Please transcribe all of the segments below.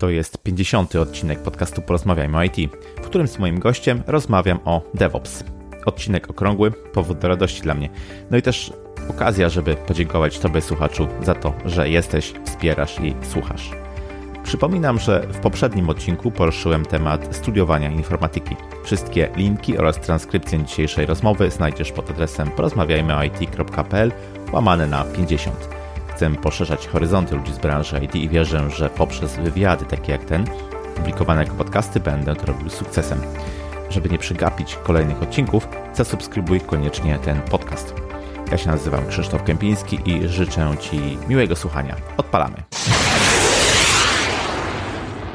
To jest 50. odcinek podcastu Porozmawiajmy o IT, w którym z moim gościem rozmawiam o DevOps. Odcinek okrągły, powód do radości dla mnie. No i też okazja, żeby podziękować Tobie, słuchaczu, za to, że jesteś, wspierasz i słuchasz. Przypominam, że w poprzednim odcinku poruszyłem temat studiowania informatyki. Wszystkie linki oraz transkrypcję dzisiejszej rozmowy znajdziesz pod adresem porozmawiajmyoit.pl łamane na 50. Chcę poszerzać horyzonty ludzi z branży IT i wierzę, że poprzez wywiady takie jak ten, publikowane jako podcasty, będę to robił sukcesem. Żeby nie przegapić kolejnych odcinków, zasubskrybuj koniecznie ten podcast. Ja się nazywam Krzysztof Kępiński i życzę Ci miłego słuchania. Odpalamy.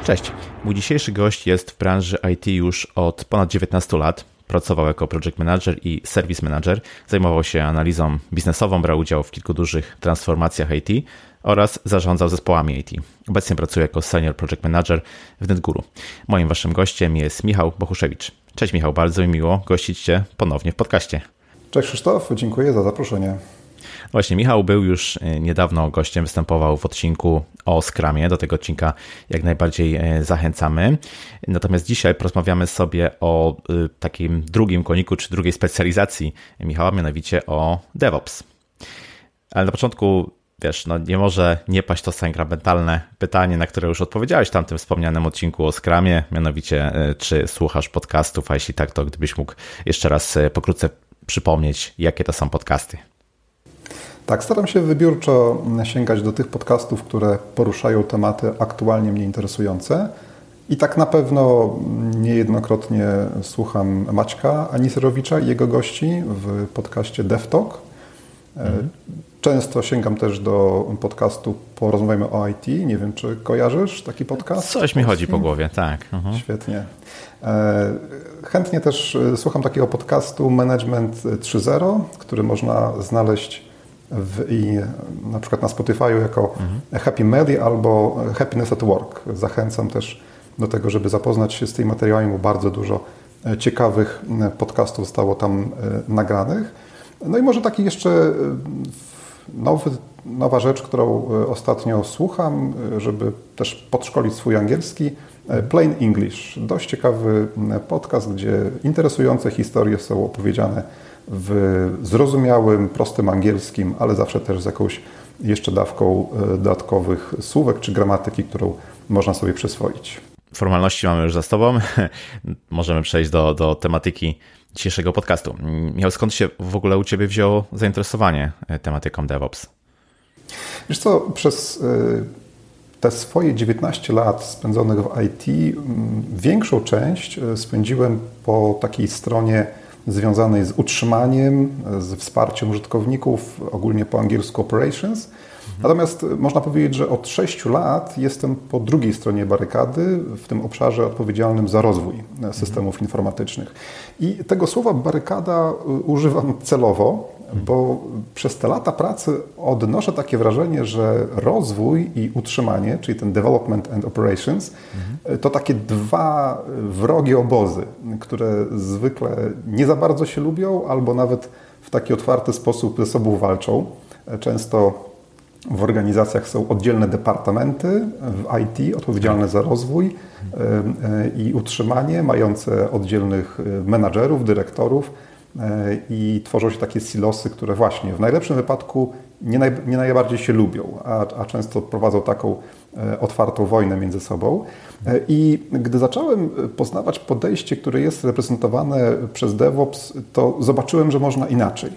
Cześć. Mój dzisiejszy gość jest w branży IT już od ponad 19 lat. Pracował jako project manager i service manager, zajmował się analizą biznesową, brał udział w kilku dużych transformacjach IT oraz zarządzał zespołami IT. Obecnie pracuje jako senior project manager w NetGuru. Moim waszym gościem jest Michał Bochuszewicz. Cześć Michał, bardzo mi miło gościć Cię ponownie w podcaście. Cześć Krzysztof, dziękuję za zaproszenie. Właśnie, Michał był już e, niedawno gościem, występował w odcinku o Scrumie. Do tego odcinka jak najbardziej e, zachęcamy. Natomiast dzisiaj porozmawiamy sobie o e, takim drugim koniku, czy drugiej specjalizacji Michała, mianowicie o DevOps. Ale na początku wiesz, no nie może nie paść to sakramentalne pytanie, na które już odpowiedziałeś w tamtym wspomnianym odcinku o Scrumie, mianowicie czy słuchasz podcastów, a jeśli tak, to gdybyś mógł jeszcze raz pokrótce przypomnieć, jakie to są podcasty. Tak, staram się wybiórczo sięgać do tych podcastów, które poruszają tematy aktualnie mnie interesujące. I tak na pewno niejednokrotnie słucham Maćka Aniserowicza i jego gości w podcaście DevTalk. Mhm. Często sięgam też do podcastu Porozmawiamy o IT. Nie wiem, czy kojarzysz taki podcast? Coś mi chodzi po głowie, tak. Mhm. Świetnie. E, chętnie też słucham takiego podcastu Management 3.0, który można znaleźć w, i na przykład na Spotify'u jako mhm. Happy Media albo Happiness at Work. Zachęcam też do tego, żeby zapoznać się z tymi materiałami, bo bardzo dużo e, ciekawych e, podcastów zostało tam e, nagranych. No i może taki jeszcze nowy, nowa rzecz, którą ostatnio słucham, żeby też podszkolić swój angielski. Plain English. Dość ciekawy podcast, gdzie interesujące historie są opowiedziane w zrozumiałym, prostym angielskim, ale zawsze też z jakąś jeszcze dawką e, dodatkowych słówek czy gramatyki, którą można sobie przyswoić. Formalności mamy już za Tobą. Możemy przejść do, do tematyki dzisiejszego podcastu. Miał skąd się w ogóle u Ciebie wzięło zainteresowanie e, tematyką DevOps? Wiesz co, przez e, te swoje 19 lat spędzonych w IT, większą część spędziłem po takiej stronie związanej z utrzymaniem, z wsparciem użytkowników, ogólnie po angielsku operations. Natomiast można powiedzieć, że od 6 lat jestem po drugiej stronie barykady, w tym obszarze odpowiedzialnym za rozwój systemów informatycznych. I tego słowa barykada używam celowo, bo przez te lata pracy odnoszę takie wrażenie, że rozwój i utrzymanie, czyli ten development and operations, mhm. to takie dwa wrogie obozy, które zwykle nie za bardzo się lubią, albo nawet w taki otwarty sposób ze sobą walczą. Często w organizacjach są oddzielne departamenty w IT odpowiedzialne za rozwój e, e, i utrzymanie, mające oddzielnych e, menadżerów, dyrektorów i tworzą się takie silosy, które właśnie w najlepszym wypadku nie, naj, nie najbardziej się lubią, a, a często prowadzą taką e, otwartą wojnę między sobą. E, I gdy zacząłem poznawać podejście, które jest reprezentowane przez DevOps, to zobaczyłem, że można inaczej,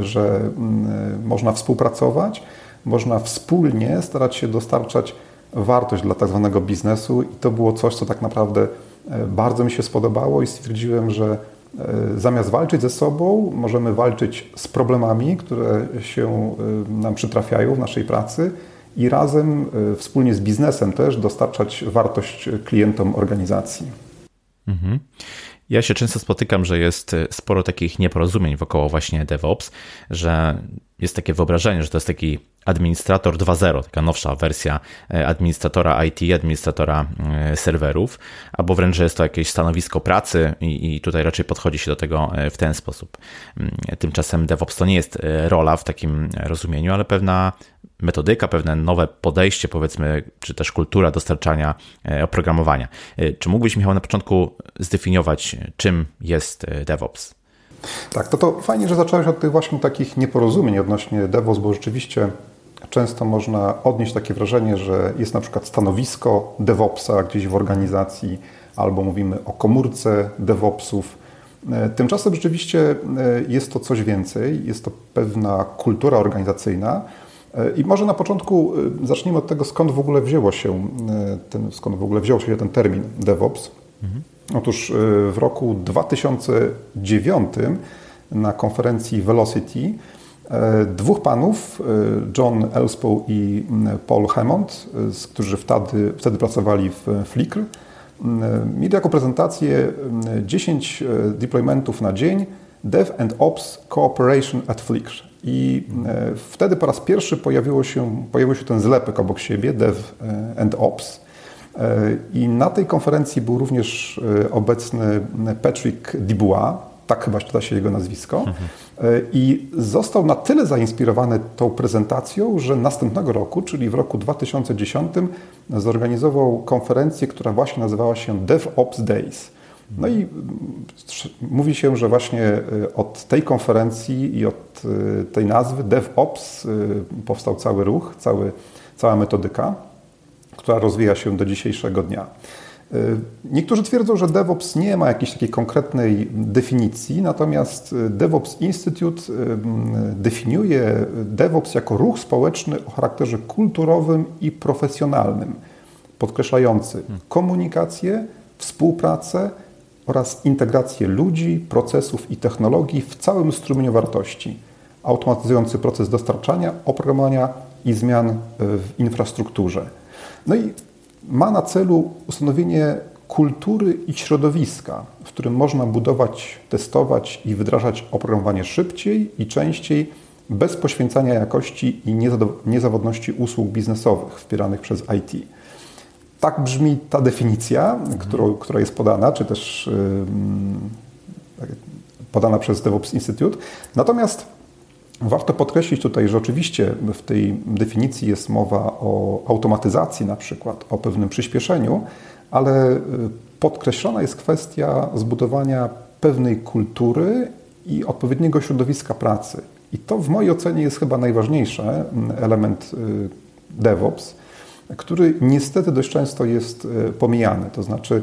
że mm, można współpracować, można wspólnie starać się dostarczać wartość dla tak zwanego biznesu i to było coś, co tak naprawdę bardzo mi się spodobało i stwierdziłem, że E, zamiast walczyć ze sobą, możemy walczyć z problemami, które się e, nam przytrafiają w naszej pracy i razem, e, wspólnie z biznesem też dostarczać wartość klientom organizacji. Mhm. Ja się często spotykam, że jest sporo takich nieporozumień wokoło właśnie DevOps, że jest takie wyobrażenie, że to jest taki administrator 2.0, taka nowsza wersja e, administratora IT, administratora e, serwerów, albo wręcz, że jest to jakieś stanowisko pracy i, i, tutaj raczej podchodzi się do tego e, w ten sposób. Mm, tymczasem DevOps to nie jest rola w takim rozumieniu, ale pewna metodyka, pewne nowe podejście, powiedzmy, czy też kultura dostarczania oprogramowania. Czy mógłbyś, Michał, na początku zdefiniować, czym jest DevOps? Tak, to to fajnie, że zacząłeś od tych właśnie takich nieporozumień odnośnie DevOps, bo rzeczywiście często można odnieść takie wrażenie, że jest na przykład stanowisko DevOpsa gdzieś w organizacji, albo mówimy o komórce DevOpsów. E, tymczasem rzeczywiście e, jest to coś więcej, jest to pewna kultura organizacyjna. E, I może na początku zacznijmy od tego, skąd w ogóle wzięło się ten, skąd w ogóle wziął się ten termin DevOps. Mhm. Otóż w roku 2009 na konferencji Velocity E, dwóch panów, e, John Elspow i Paul Hammond, którzy wtedy, wtedy pracowali w Flickr, mieli jako prezentację 10 deploymentów na dzień Dev and Ops Cooperation at Flickr. I wtedy po raz pierwszy pojawiło się, pojawił się ten zlepek obok siebie, Dev and Ops. I na tej konferencji był również obecny Patrick Dubois, tak chyba czyta się jego nazwisko. Mhm. I został na tyle zainspirowany tą prezentacją, że następnego roku, czyli w roku 2010, zorganizował konferencję, która właśnie nazywała się DevOps Days. No i mówi się, że właśnie e, od tej konferencji i od e, tej nazwy DevOps e, powstał cały ruch, cały, cała metodyka, która rozwija się do dzisiejszego dnia. Y, niektórzy twierdzą, że DevOps nie ma jakiejś takiej konkretnej definicji, natomiast y, DevOps Institute y, definiuje DevOps jako ruch społeczny o charakterze kulturowym i profesjonalnym, podkreślający komunikację, współpracę oraz integrację ludzi, procesów i technologii w całym strumieniu wartości, automatyzujący proces dostarczania, oprogramowania i zmian w infrastrukturze. No i ma na celu ustanowienie kultury i środowiska, w którym można budować, testować i wdrażać oprogramowanie szybciej i częściej, bez poświęcania jakości i niezawodności usług biznesowych wspieranych przez IT. Tak brzmi ta definicja, mhm. którą, która jest podana, czy też yy, podana przez DevOps Institute. Natomiast Warto podkreślić tutaj, że oczywiście w tej definicji jest mowa o automatyzacji, na przykład o pewnym przyspieszeniu, ale y, podkreślona jest kwestia zbudowania pewnej kultury i odpowiedniego środowiska pracy. I to w mojej ocenie jest chyba najważniejszy mm, element y, DevOps, który niestety dość często jest y, pomijany. To znaczy,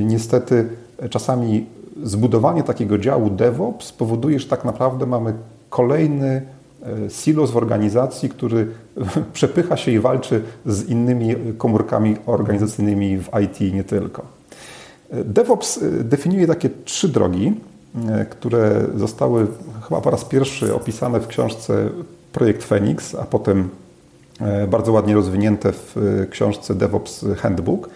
niestety czasami zbudowanie takiego działu DevOps powoduje, że tak naprawdę mamy kolejny e, silos w organizacji, który przepycha się i walczy z innymi komórkami organizacyjnymi w IT nie tylko. E, DevOps e, definiuje takie trzy drogi, które zostały chyba po raz pierwszy opisane w książce Projekt Phoenix, a potem bardzo ładnie rozwinięte w książce DevOps Handbook.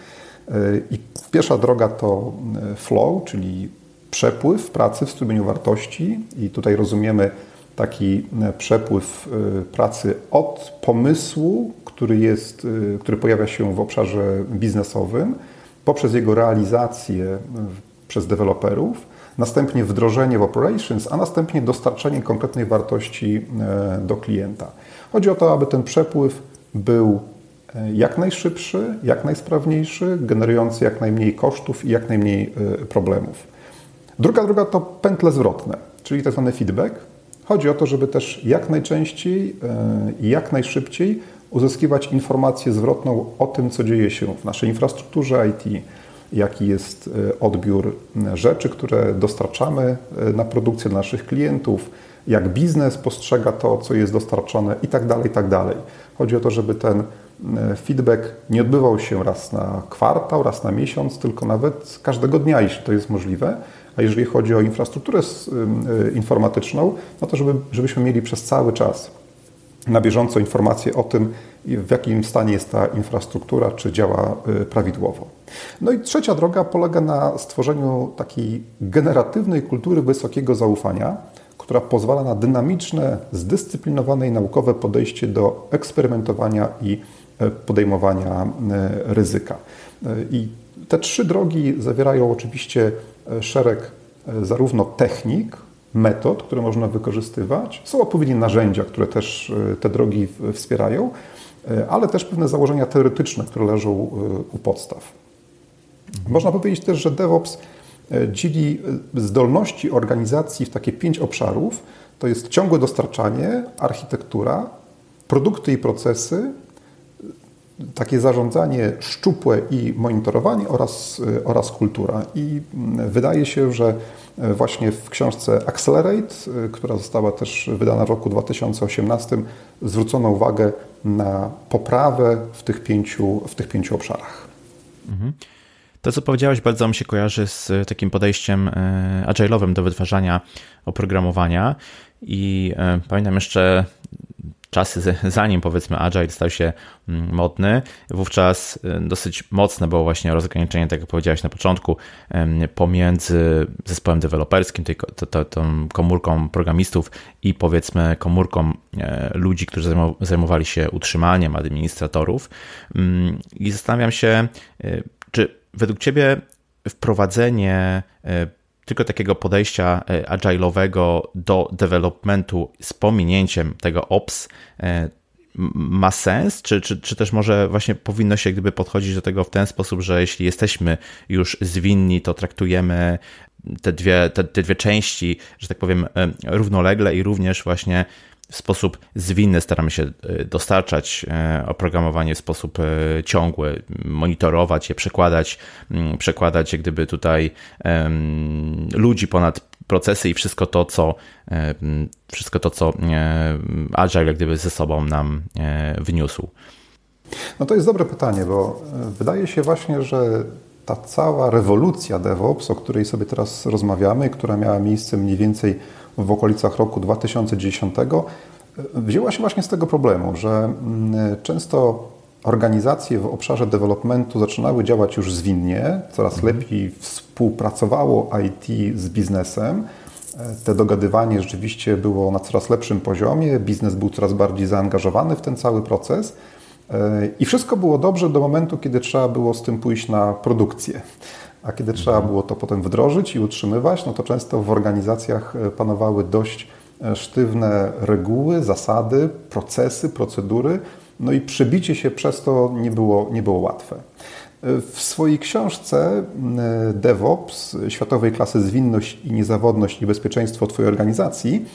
I pierwsza droga to flow, czyli przepływ pracy w strumieniu wartości i tutaj rozumiemy taki e, przepływ e, pracy od pomysłu, który, jest, e, który pojawia się w obszarze biznesowym, poprzez jego realizację przez deweloperów, następnie wdrożenie w operations, a następnie dostarczenie konkretnej wartości do klienta. Chodzi o to, aby ten przepływ był jak najszybszy, jak najsprawniejszy, generujący jak najmniej kosztów i jak najmniej problemów. Druga droga to pętle zwrotne, czyli tak zwany feedback, Chodzi o to, żeby też jak najczęściej e, i jak najszybciej uzyskiwać informację zwrotną o tym, co dzieje się w naszej infrastrukturze IT, jaki jest e, odbiór rzeczy, które dostarczamy e, na produkcję dla naszych klientów, jak biznes postrzega to, co jest dostarczone itd. Tak itd. Tak Chodzi o to, żeby ten feedback nie odbywał się raz na kwartał, raz na miesiąc, tylko nawet każdego dnia, jeśli to jest możliwe, a jeżeli chodzi o infrastrukturę y, informatyczną, no to żeby, żebyśmy mieli przez cały czas na bieżąco informacje o tym, w jakim stanie jest ta infrastruktura, czy działa y, prawidłowo. No i trzecia droga polega na stworzeniu takiej generatywnej kultury wysokiego zaufania, która pozwala na dynamiczne, zdyscyplinowane i naukowe podejście do eksperymentowania i podejmowania ryzyka. I te trzy drogi zawierają oczywiście szereg zarówno technik, metod, które można wykorzystywać. Są odpowiednie narzędzia, które też e, te drogi wspierają, e, ale też pewne założenia teoretyczne, które leżą e, u podstaw. Można powiedzieć też, że DevOps dzieli zdolności organizacji w takie pięć obszarów. To jest ciągłe dostarczanie, architektura, produkty i procesy, takie zarządzanie szczupłe i monitorowanie oraz, oraz kultura. I wydaje się, że e, właśnie w książce Accelerate, e, która została też wydana w roku 2018, zwrócono uwagę na poprawę w tych pięciu, w tych pięciu obszarach. Mhm. To, co powiedziałeś, bardzo mi się kojarzy z takim podejściem e, agile'owym do wytwarzania oprogramowania. I pamiętam jeszcze czasy, zanim powiedzmy Agile stał się mm, modny, wówczas y, dosyć mocne było właśnie rozgraniczenie, tak jak powiedziałeś na początku, pomiędzy zespołem deweloperskim, tej, tą komórką programistów i powiedzmy komórką e, ludzi, którzy zajmowali się utrzymaniem, administratorów. Mm, I zastanawiam się, y, czy według Ciebie wprowadzenie e, tylko takiego podejścia e, agile'owego do developmentu z pominięciem tego ops e, ma sens, czy, czy, czy też może właśnie powinno się gdyby podchodzić do tego w ten sposób, że jeśli jesteśmy już zwinni, to traktujemy te dwie, te, te dwie części, że tak powiem, e, równolegle i również właśnie w sposób zwinny staramy się e, dostarczać e, oprogramowanie w sposób e, ciągły, monitorować je, przekładać, mm, przekładać jak gdyby tutaj ludzi ponad procesy i wszystko to, co wszystko to, co Agile jak gdyby ze sobą nam wniósł. No to jest dobre pytanie, bo wydaje się właśnie, że ta cała rewolucja DevOps, o której sobie teraz rozmawiamy, która miała miejsce mniej więcej w okolicach roku 2010 wzięła się właśnie z tego problemu, że mm, często organizacje w obszarze developmentu zaczynały działać już zwinnie, coraz mhm. lepiej współpracowało IT z biznesem. Te dogadywanie rzeczywiście było na coraz lepszym poziomie, biznes był coraz bardziej zaangażowany w ten cały proces. E, I wszystko było dobrze do momentu, kiedy trzeba było z tym pójść na produkcję. A kiedy trzeba było to potem wdrożyć i utrzymywać, no to często w organizacjach e, panowały dość e, sztywne reguły, zasady, procesy, procedury, no i przebicie się przez to nie było, nie było łatwe. E, w swojej książce DevOps, światowej klasy zwinność i niezawodność i bezpieczeństwo Twojej organizacji,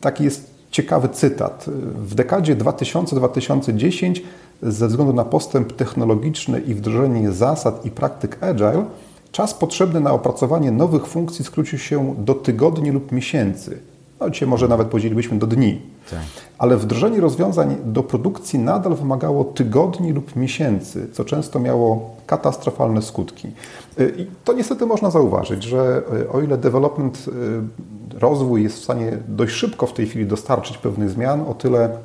taki jest ciekawy cytat. W dekadzie 2000-2010 ze względu na postęp technologiczny i wdrożenie zasad i praktyk agile, czas potrzebny na opracowanie nowych funkcji skrócił się do tygodni lub miesięcy. No, dzisiaj może nawet podzielilibyśmy do dni. Tak. Ale wdrożenie rozwiązań do produkcji nadal wymagało tygodni lub miesięcy, co często miało katastrofalne skutki. I to niestety można zauważyć, że e, o ile development, e, rozwój jest w stanie dość szybko w tej chwili dostarczyć pewnych zmian, o tyle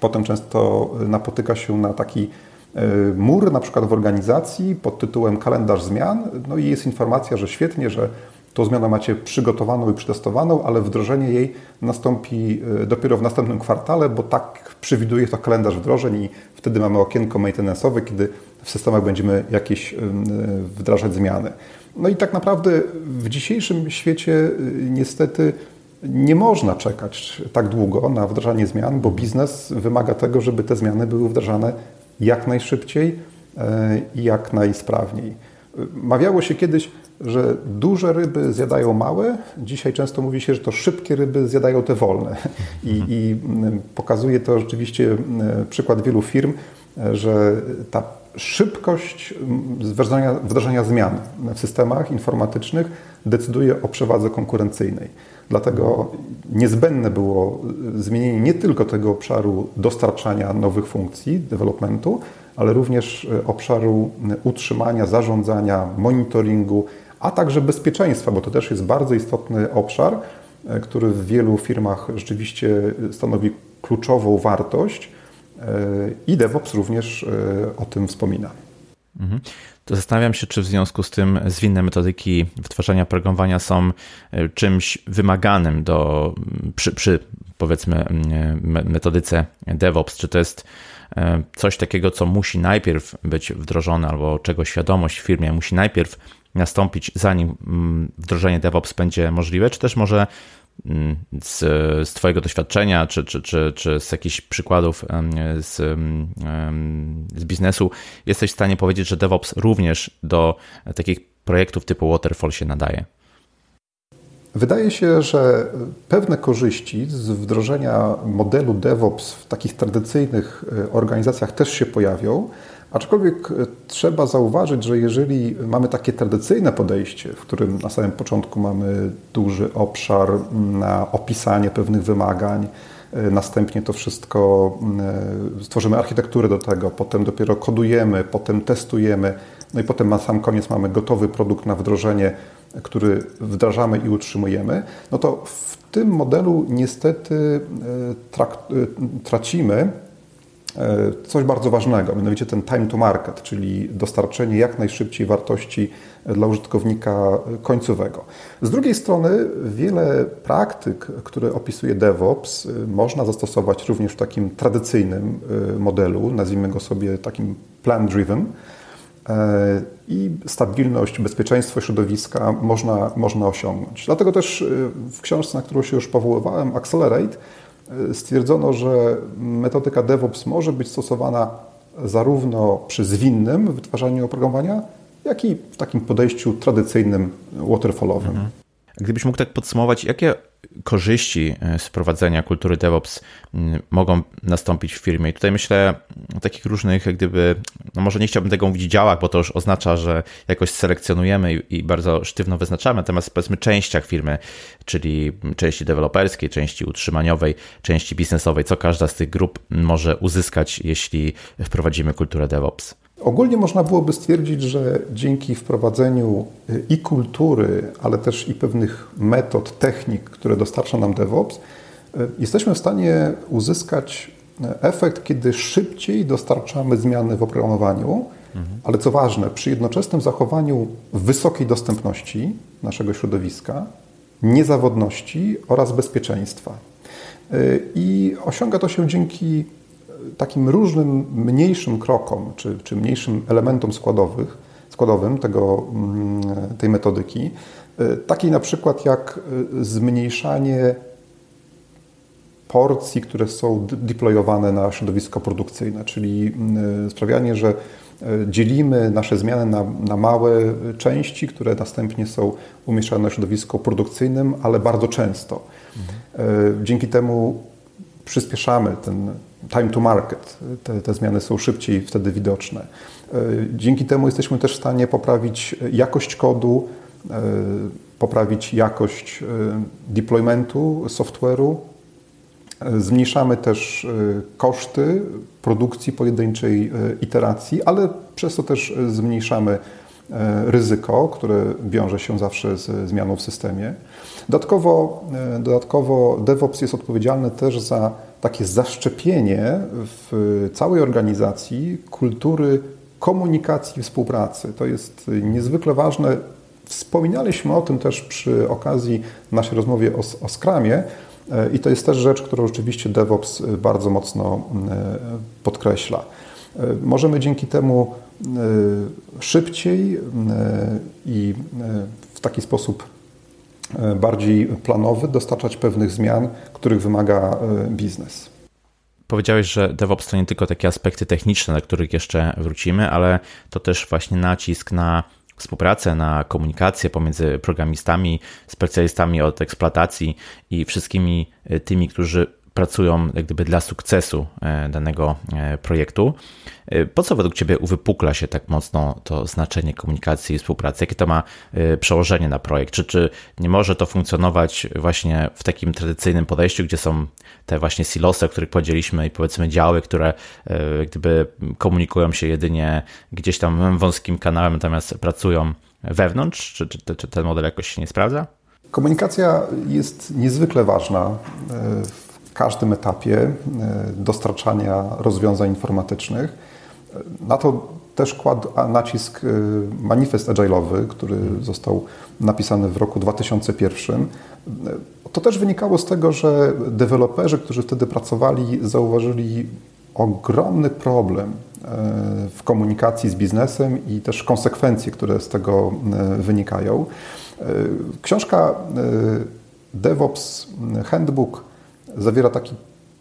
potem często napotyka się na taki e, mur, na przykład w organizacji pod tytułem kalendarz zmian, no i jest informacja, że świetnie, że tą zmianę macie przygotowaną i przetestowaną, ale wdrożenie jej nastąpi e, dopiero w następnym kwartale, bo tak przewiduje to kalendarz wdrożeń i wtedy mamy okienko maintenance'owe, kiedy w systemach będziemy jakieś wdrażać zmiany. No i tak naprawdę w dzisiejszym świecie niestety nie można czekać tak długo na wdrażanie zmian, bo biznes wymaga tego, żeby te zmiany były wdrażane jak najszybciej e, i jak najsprawniej. Mawiało się kiedyś, że duże ryby zjadają małe. Dzisiaj często mówi się, że to szybkie ryby zjadają te wolne. I, i pokazuje to rzeczywiście przykład wielu firm, że ta szybkość wdrażania, wdrażania zmian w systemach informatycznych decyduje o przewadze konkurencyjnej. Dlatego niezbędne było zmienienie nie tylko tego obszaru dostarczania nowych funkcji, developmentu, ale również e, obszaru utrzymania, zarządzania, monitoringu, a także bezpieczeństwa, bo to też jest bardzo istotny obszar, e, który w wielu firmach rzeczywiście stanowi kluczową wartość e, i DevOps również o tym wspomina. Mhm. To zastanawiam się, czy w związku z tym zwinne metodyki wytwarzania programowania są e, czymś wymaganym do, przy, przy powiedzmy metodyce DevOps, czy to jest e, coś takiego, co musi najpierw być wdrożone, albo czego świadomość w firmie musi najpierw nastąpić, zanim wdrożenie DevOps będzie możliwe, czy też może z, z Twojego doświadczenia, czy, czy, czy, czy z jakichś przykładów z, z biznesu, jesteś w stanie powiedzieć, że DevOps również do takich projektów typu Waterfall się nadaje? Wydaje się, że pewne korzyści z wdrożenia modelu DevOps w takich tradycyjnych e, organizacjach też się pojawią, Aczkolwiek e, trzeba zauważyć, że jeżeli mamy takie tradycyjne podejście, w którym na samym początku mamy duży obszar na opisanie pewnych wymagań, e, następnie to wszystko e, stworzymy architekturę do tego, potem dopiero kodujemy, potem testujemy, no i potem na sam koniec mamy gotowy produkt na wdrożenie, który wdrażamy i utrzymujemy, no to w tym modelu niestety tracimy coś bardzo ważnego, mianowicie ten time to market, czyli dostarczenie jak najszybciej wartości dla użytkownika końcowego. Z drugiej strony wiele praktyk, które opisuje DevOps, e, można zastosować również w takim tradycyjnym e, modelu, nazwijmy go sobie takim plan-driven, i stabilność, bezpieczeństwo środowiska można, można osiągnąć. Dlatego też w książce, na którą się już powoływałem, Accelerate, stwierdzono, że metodyka DevOps może być stosowana zarówno przy zwinnym wytwarzaniu oprogramowania, jak i w takim podejściu tradycyjnym waterfallowym. Mhm. Gdybyś mógł tak podsumować, jakie korzyści e, z prowadzenia kultury DevOps mogą nastąpić w firmie? I tutaj myślę o takich różnych, jak gdyby, no może nie chciałbym tego mówić działach, bo to już oznacza, że jakoś selekcjonujemy i bardzo sztywno wyznaczamy, natomiast powiedzmy częściach firmy, czyli części deweloperskiej, części utrzymaniowej, części biznesowej, co każda z tych grup może uzyskać, jeśli wprowadzimy kulturę DevOps. Ogólnie można byłoby stwierdzić, że dzięki wprowadzeniu y, i kultury, ale też i pewnych metod, technik, które dostarcza nam DevOps, y, jesteśmy w stanie uzyskać y, efekt, kiedy szybciej dostarczamy zmiany w oprogramowaniu, mhm. ale co ważne, przy jednoczesnym zachowaniu wysokiej dostępności naszego środowiska, niezawodności oraz bezpieczeństwa. I osiąga to się dzięki takim różnym mniejszym krokom, czy, czy mniejszym elementom składowych, składowym tego, mm, tej metodyki, e, takiej na przykład jak e, zmniejszanie porcji, które są deployowane na środowisko produkcyjne, czyli mm, sprawianie, że e, dzielimy nasze zmiany na, na, małe części, które następnie są umieszczane na środowisku produkcyjnym, ale bardzo często. Mhm. Dzięki temu przyspieszamy ten, time to market. Te, te zmiany są szybciej wtedy widoczne. E, dzięki temu jesteśmy też w stanie poprawić jakość kodu, e, poprawić jakość e, deploymentu software'u. Zmniejszamy też koszty produkcji pojedynczej iteracji, ale przez to też zmniejszamy ryzyko, które wiąże się zawsze z zmianą w systemie. Dodatkowo, dodatkowo DevOps jest odpowiedzialny też za takie zaszczepienie w całej organizacji kultury komunikacji i współpracy. To jest niezwykle ważne. Wspominaliśmy o tym też przy okazji naszej rozmowy o, o Scrumie e, i to jest też rzecz, którą rzeczywiście DevOps bardzo mocno e, podkreśla. E, możemy dzięki temu szybciej i w taki sposób E, bardziej planowy, dostarczać pewnych zmian, których wymaga e, biznes. Powiedziałeś, że DevOps to nie tylko takie aspekty techniczne, do których jeszcze wrócimy, ale to też właśnie nacisk na współpracę, na komunikację pomiędzy programistami, specjalistami od eksploatacji i wszystkimi e, tymi, którzy pracują jak gdyby dla sukcesu e, danego e, projektu. E, po co według Ciebie uwypukla się tak mocno to znaczenie komunikacji i współpracy? Jakie to ma przełożenie na projekt? Czy, czy nie może to funkcjonować właśnie w takim tradycyjnym podejściu, gdzie są te właśnie silosy, o których powiedzieliśmy i powiedzmy działy, które gdyby komunikują się jedynie gdzieś tam wąskim kanałem, natomiast pracują wewnątrz? Czy, czy, czy ten model jakoś się nie sprawdza? Komunikacja jest niezwykle ważna w każdym etapie e, dostarczania rozwiązań informatycznych. Na to też kładł nacisk manifest agile'owy, który został napisany w roku 2001. To też wynikało z tego, że deweloperzy, którzy wtedy pracowali, zauważyli ogromny problem w komunikacji z biznesem i też konsekwencje, które z tego wynikają. Książka DevOps Handbook zawiera taki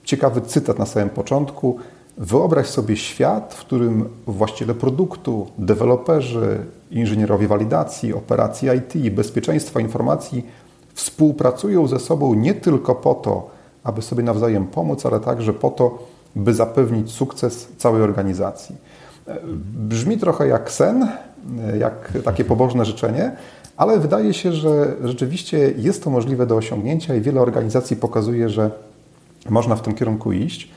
ciekawy cytat na samym początku. Wyobraź sobie świat, w którym właściciele produktu, deweloperzy, inżynierowie walidacji, operacji IT, bezpieczeństwa informacji współpracują ze sobą nie tylko po to, aby sobie nawzajem pomóc, ale także po to, by zapewnić sukces całej organizacji. Brzmi trochę jak sen, jak takie pobożne życzenie, ale wydaje się, że rzeczywiście jest to możliwe do osiągnięcia i wiele organizacji pokazuje, że można w tym kierunku iść,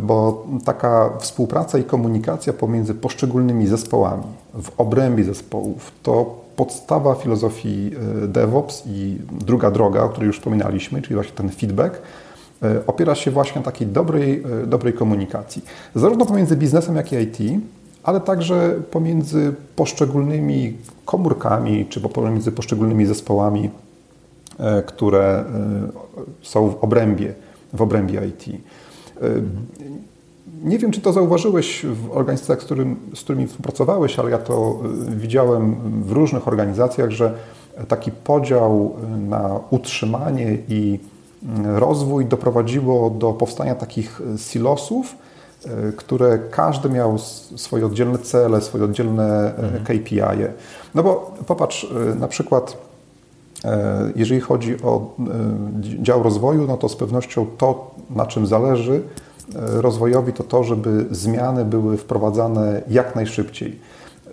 bo taka współpraca i komunikacja pomiędzy poszczególnymi zespołami w obrębie zespołów to podstawa filozofii e, DevOps i druga droga, o której już wspominaliśmy, czyli właśnie ten feedback, e, opiera się właśnie na takiej dobrej, e, dobrej komunikacji. Zarówno pomiędzy biznesem, jak i IT, ale także pomiędzy poszczególnymi komórkami, czy pomiędzy poszczególnymi zespołami, które są w obrębie w obrębie IT. E, nie wiem, czy to zauważyłeś w organizacjach, z, którym, z którymi współpracowałeś, ale ja to e, widziałem w różnych organizacjach, że taki podział na utrzymanie i mm, rozwój doprowadziło do powstania takich silosów, e, które każdy miał swoje oddzielne cele, swoje oddzielne mhm. KPI. -e. No bo popatrz, na przykład E, jeżeli chodzi o e, dział rozwoju, no to z pewnością to, na czym zależy e, rozwojowi, to to, żeby zmiany były wprowadzane jak najszybciej.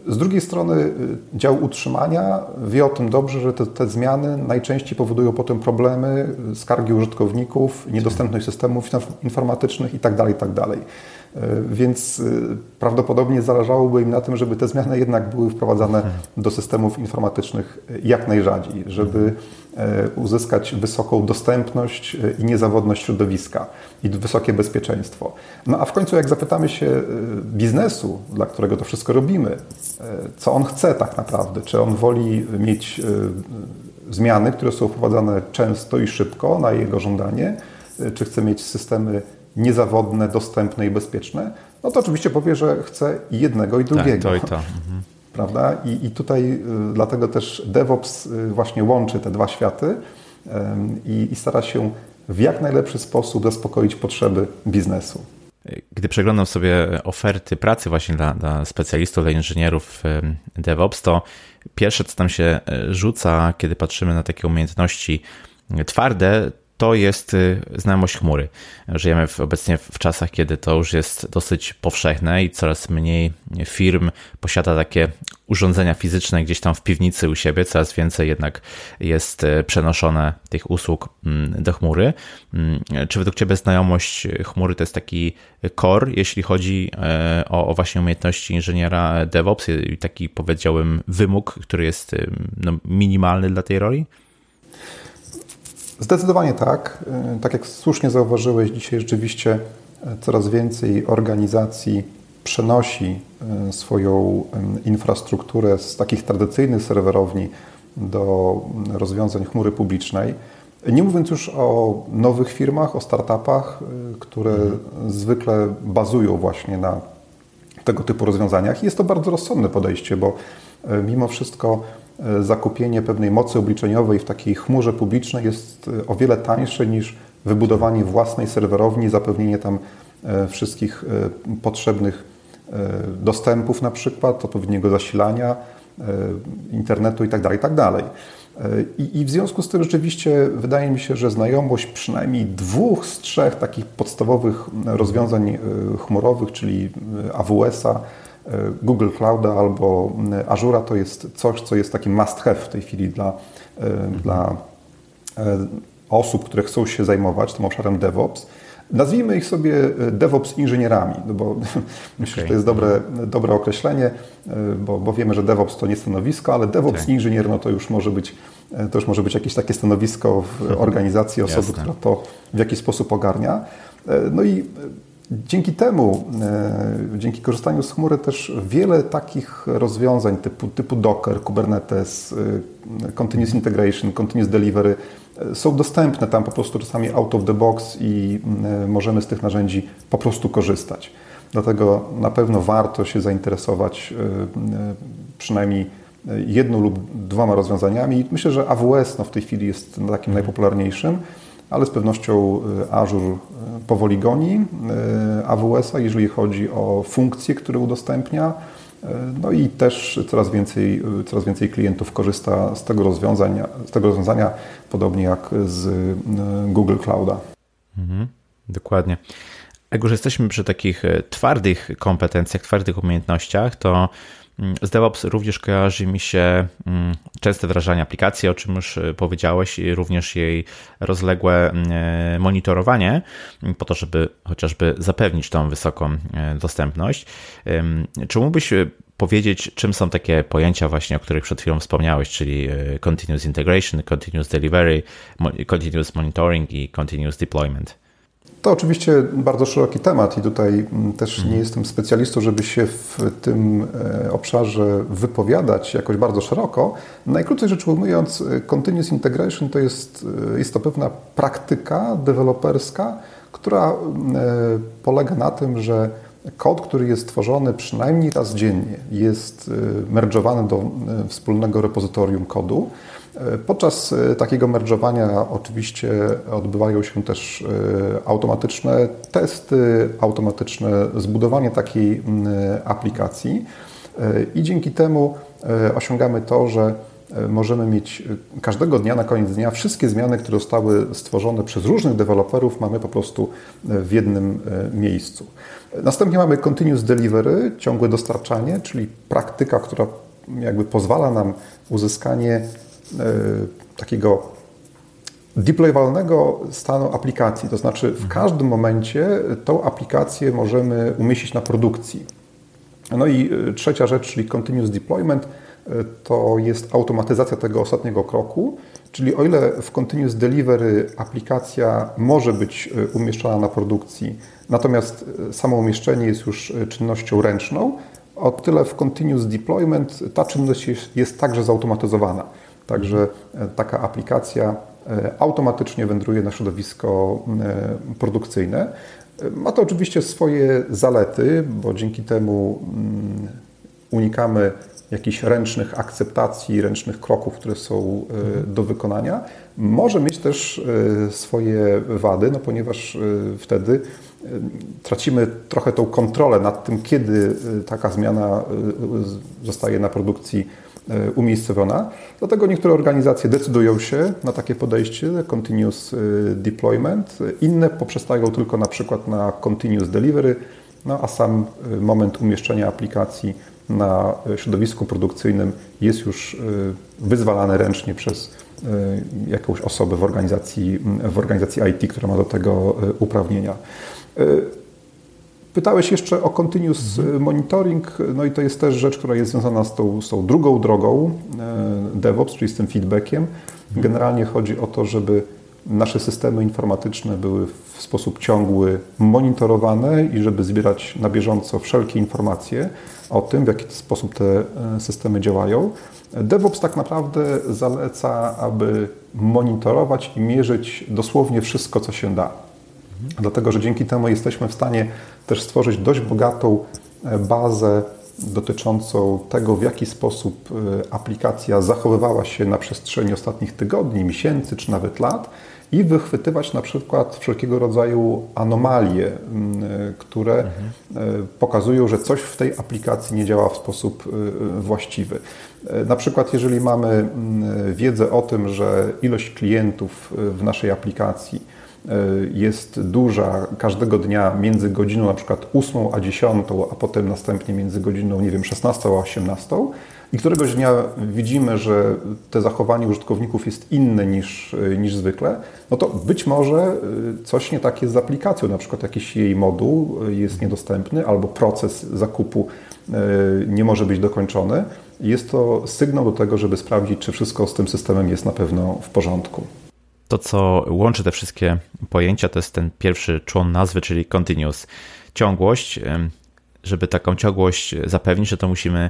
Z drugiej strony dział utrzymania wie o tym dobrze, że te, te zmiany najczęściej powodują potem problemy, skargi użytkowników, niedostępność systemów informatycznych itd. Tak itd. Tak E, więc prawdopodobnie zależałoby im na tym, żeby te zmiany jednak były wprowadzane do systemów informatycznych jak najrzadziej, żeby uzyskać wysoką dostępność i niezawodność środowiska i wysokie bezpieczeństwo. No a w końcu, jak zapytamy się biznesu, dla którego to wszystko robimy, co on chce tak naprawdę, czy on woli mieć zmiany, które są wprowadzane często i szybko na jego żądanie, czy chce mieć systemy niezawodne, dostępne i bezpieczne, no to oczywiście powie, że chce jednego i drugiego. Tak, to i to. Mhm. Prawda? I, I tutaj y, dlatego też DevOps y, właśnie łączy te dwa światy y, i, i stara się w jak najlepszy sposób zaspokoić potrzeby biznesu. Gdy przeglądam sobie oferty pracy właśnie dla, dla specjalistów, dla inżynierów DevOps, to pierwsze, co tam się rzuca, kiedy patrzymy na takie umiejętności twarde, to jest y, znajomość chmury. Żyjemy w, obecnie w czasach, kiedy to już jest dosyć powszechne i coraz mniej firm posiada takie urządzenia fizyczne gdzieś tam w piwnicy u siebie, coraz więcej jednak jest y, przenoszone tych usług mm, do chmury. Mm, czy według Ciebie znajomość chmury to jest taki core, jeśli chodzi e, o, o właśnie umiejętności inżyniera DevOps i taki powiedziałbym wymóg, który jest y, no, minimalny dla tej roli? Zdecydowanie tak. Y, tak jak słusznie zauważyłeś, dzisiaj rzeczywiście y, coraz więcej organizacji przenosi y, swoją infrastrukturę z takich tradycyjnych serwerowni do rozwiązań chmury publicznej. Nie mówiąc już o nowych firmach, o startupach, które mhm. zwykle bazują właśnie na tego typu rozwiązaniach. Jest to bardzo rozsądne podejście, bo mimo wszystko E, zakupienie pewnej mocy obliczeniowej w takiej chmurze publicznej jest e, o wiele tańsze niż wybudowanie własnej serwerowni, zapewnienie tam e, wszystkich potrzebnych dostępów na przykład, odpowiedniego zasilania, internetu itd. Tak itd. I, I w związku z tym rzeczywiście wydaje mi się, że znajomość przynajmniej dwóch z trzech takich podstawowych rozwiązań chmurowych, czyli AWS-a, E, Google Clouda albo e, Azura to jest coś, co jest taki must have w tej chwili dla, e, dla osób, które chcą się zajmować tym obszarem DevOps. Nazwijmy ich sobie DevOps inżynierami, no bo myślę, okay. że to jest dobre, dobre określenie, bo, bo wiemy, że DevOps to nie stanowisko, ale DevOps okay. inżynier no to już może być to już może być jakieś takie stanowisko w organizacji osoby, która to w jakiś sposób ogarnia. No i Dzięki temu, dzięki korzystaniu z chmury też wiele takich rozwiązań typu, typu Docker, Kubernetes, Continuous Integration, Continuous Delivery są dostępne tam po prostu czasami out of the box i możemy z tych narzędzi po prostu korzystać. Dlatego na pewno warto się zainteresować przynajmniej jedną lub dwoma rozwiązaniami. Myślę, że AWS no, w tej chwili jest takim mhm. najpopularniejszym, ale z pewnością e, Azure e, powoli goni e, AWS-a, jeżeli chodzi o funkcje, które udostępnia. No i też coraz więcej, coraz więcej klientów korzysta z tego rozwiązania, z tego rozwiązania podobnie jak z Google Clouda. Mhm, dokładnie. Jak już jesteśmy przy takich twardych kompetencjach, twardych umiejętnościach, to z DevOps również kojarzy mi się mm, częste wdrażanie aplikacji, o czym już y, powiedziałeś, i również jej rozległe mm, e, monitorowanie, po to, żeby chociażby zapewnić tą wysoką e, dostępność. Czy mógłbyś y, powiedzieć, czym są takie pojęcia właśnie, o których przed chwilą wspomniałeś, czyli e, continuous integration, continuous delivery, continuous monitoring i continuous deployment? To oczywiście bardzo szeroki temat i tutaj mm, też nie mhm. jestem specjalistą, żeby się w tym e, obszarze wypowiadać jakoś bardzo szeroko. Najkrócej rzecz ujmując, e, Continuous Integration to jest, e, jest to pewna praktyka deweloperska, która polega na tym, że kod, który jest tworzony przynajmniej raz dziennie, jest merdżowany do wspólnego repozytorium kodu. Podczas e, takiego merdżowania oczywiście odbywają się też e, automatyczne testy, automatyczne zbudowanie takiej aplikacji e, i dzięki temu osiągamy to, że możemy mieć każdego dnia na koniec dnia wszystkie zmiany, które zostały stworzone przez różnych deweloperów, mamy po prostu w jednym miejscu. Następnie mamy continuous delivery, ciągłe dostarczanie, czyli praktyka, która jakby pozwala nam uzyskanie takiego deployowalnego stanu aplikacji, to znaczy w każdym momencie tą aplikację możemy umieścić na produkcji. No i e, trzecia rzecz, czyli continuous deployment, e, to jest automatyzacja tego ostatniego kroku, czyli o ile w continuous delivery aplikacja może być umieszczona na produkcji, natomiast samo umieszczenie jest już czynnością ręczną, o tyle w continuous deployment ta czynność jest, jest także zautomatyzowana. Także e, taka aplikacja e, automatycznie wędruje na środowisko e, produkcyjne. Ma to oczywiście swoje zalety, bo dzięki temu mm, unikamy jakichś ręcznych akceptacji, ręcznych kroków, które są do wykonania. Może mieć też swoje wady, no ponieważ wtedy tracimy trochę tą kontrolę nad tym, kiedy taka zmiana zostaje na produkcji umiejscowiona. Dlatego niektóre organizacje decydują się na takie podejście, continuous e, deployment, inne poprzestają tylko na przykład na continuous delivery, no a sam e, moment umieszczenia aplikacji na środowisku produkcyjnym jest już wyzwalany ręcznie przez jakąś osobę w organizacji, w organizacji IT, która ma do tego uprawnienia. Pytałeś jeszcze o continuous mhm. monitoring, no i to jest też rzecz, która jest związana z tą, z tą drugą drogą e, DevOps, czyli z tym feedbackiem. Mhm. Generalnie chodzi o to, żeby nasze systemy informatyczne były w sposób ciągły monitorowane i żeby zbierać na bieżąco wszelkie informacje o tym, w jaki sposób te e, systemy działają. DevOps tak naprawdę zaleca, aby monitorować i mierzyć dosłownie wszystko, co się da. Dlatego, że dzięki temu jesteśmy w stanie też stworzyć dość bogatą e, bazę dotyczącą tego, w jaki sposób e, aplikacja zachowywała się na przestrzeni ostatnich tygodni, miesięcy czy nawet lat i wychwytywać na przykład wszelkiego rodzaju anomalie, e, które mhm. pokazują, że coś w tej aplikacji nie działa w sposób właściwy. Na przykład, jeżeli mamy wiedzę o tym, że ilość klientów w naszej aplikacji jest duża każdego dnia między godziną na przykład 8 a 10, a potem następnie między godziną, nie wiem, 16 a 18 i któregoś dnia widzimy, że te zachowanie użytkowników jest inne niż, niż zwykle, no to być może e, coś nie tak jest z aplikacją, na przykład jakiś jej moduł jest niedostępny albo proces zakupu e, nie może być dokończony. Jest to sygnał do tego, żeby sprawdzić, czy wszystko z tym systemem jest na pewno w porządku. To, co łączy te wszystkie pojęcia, to jest ten pierwszy człon nazwy, czyli continuous. Ciągłość, żeby taką ciągłość zapewnić, to musimy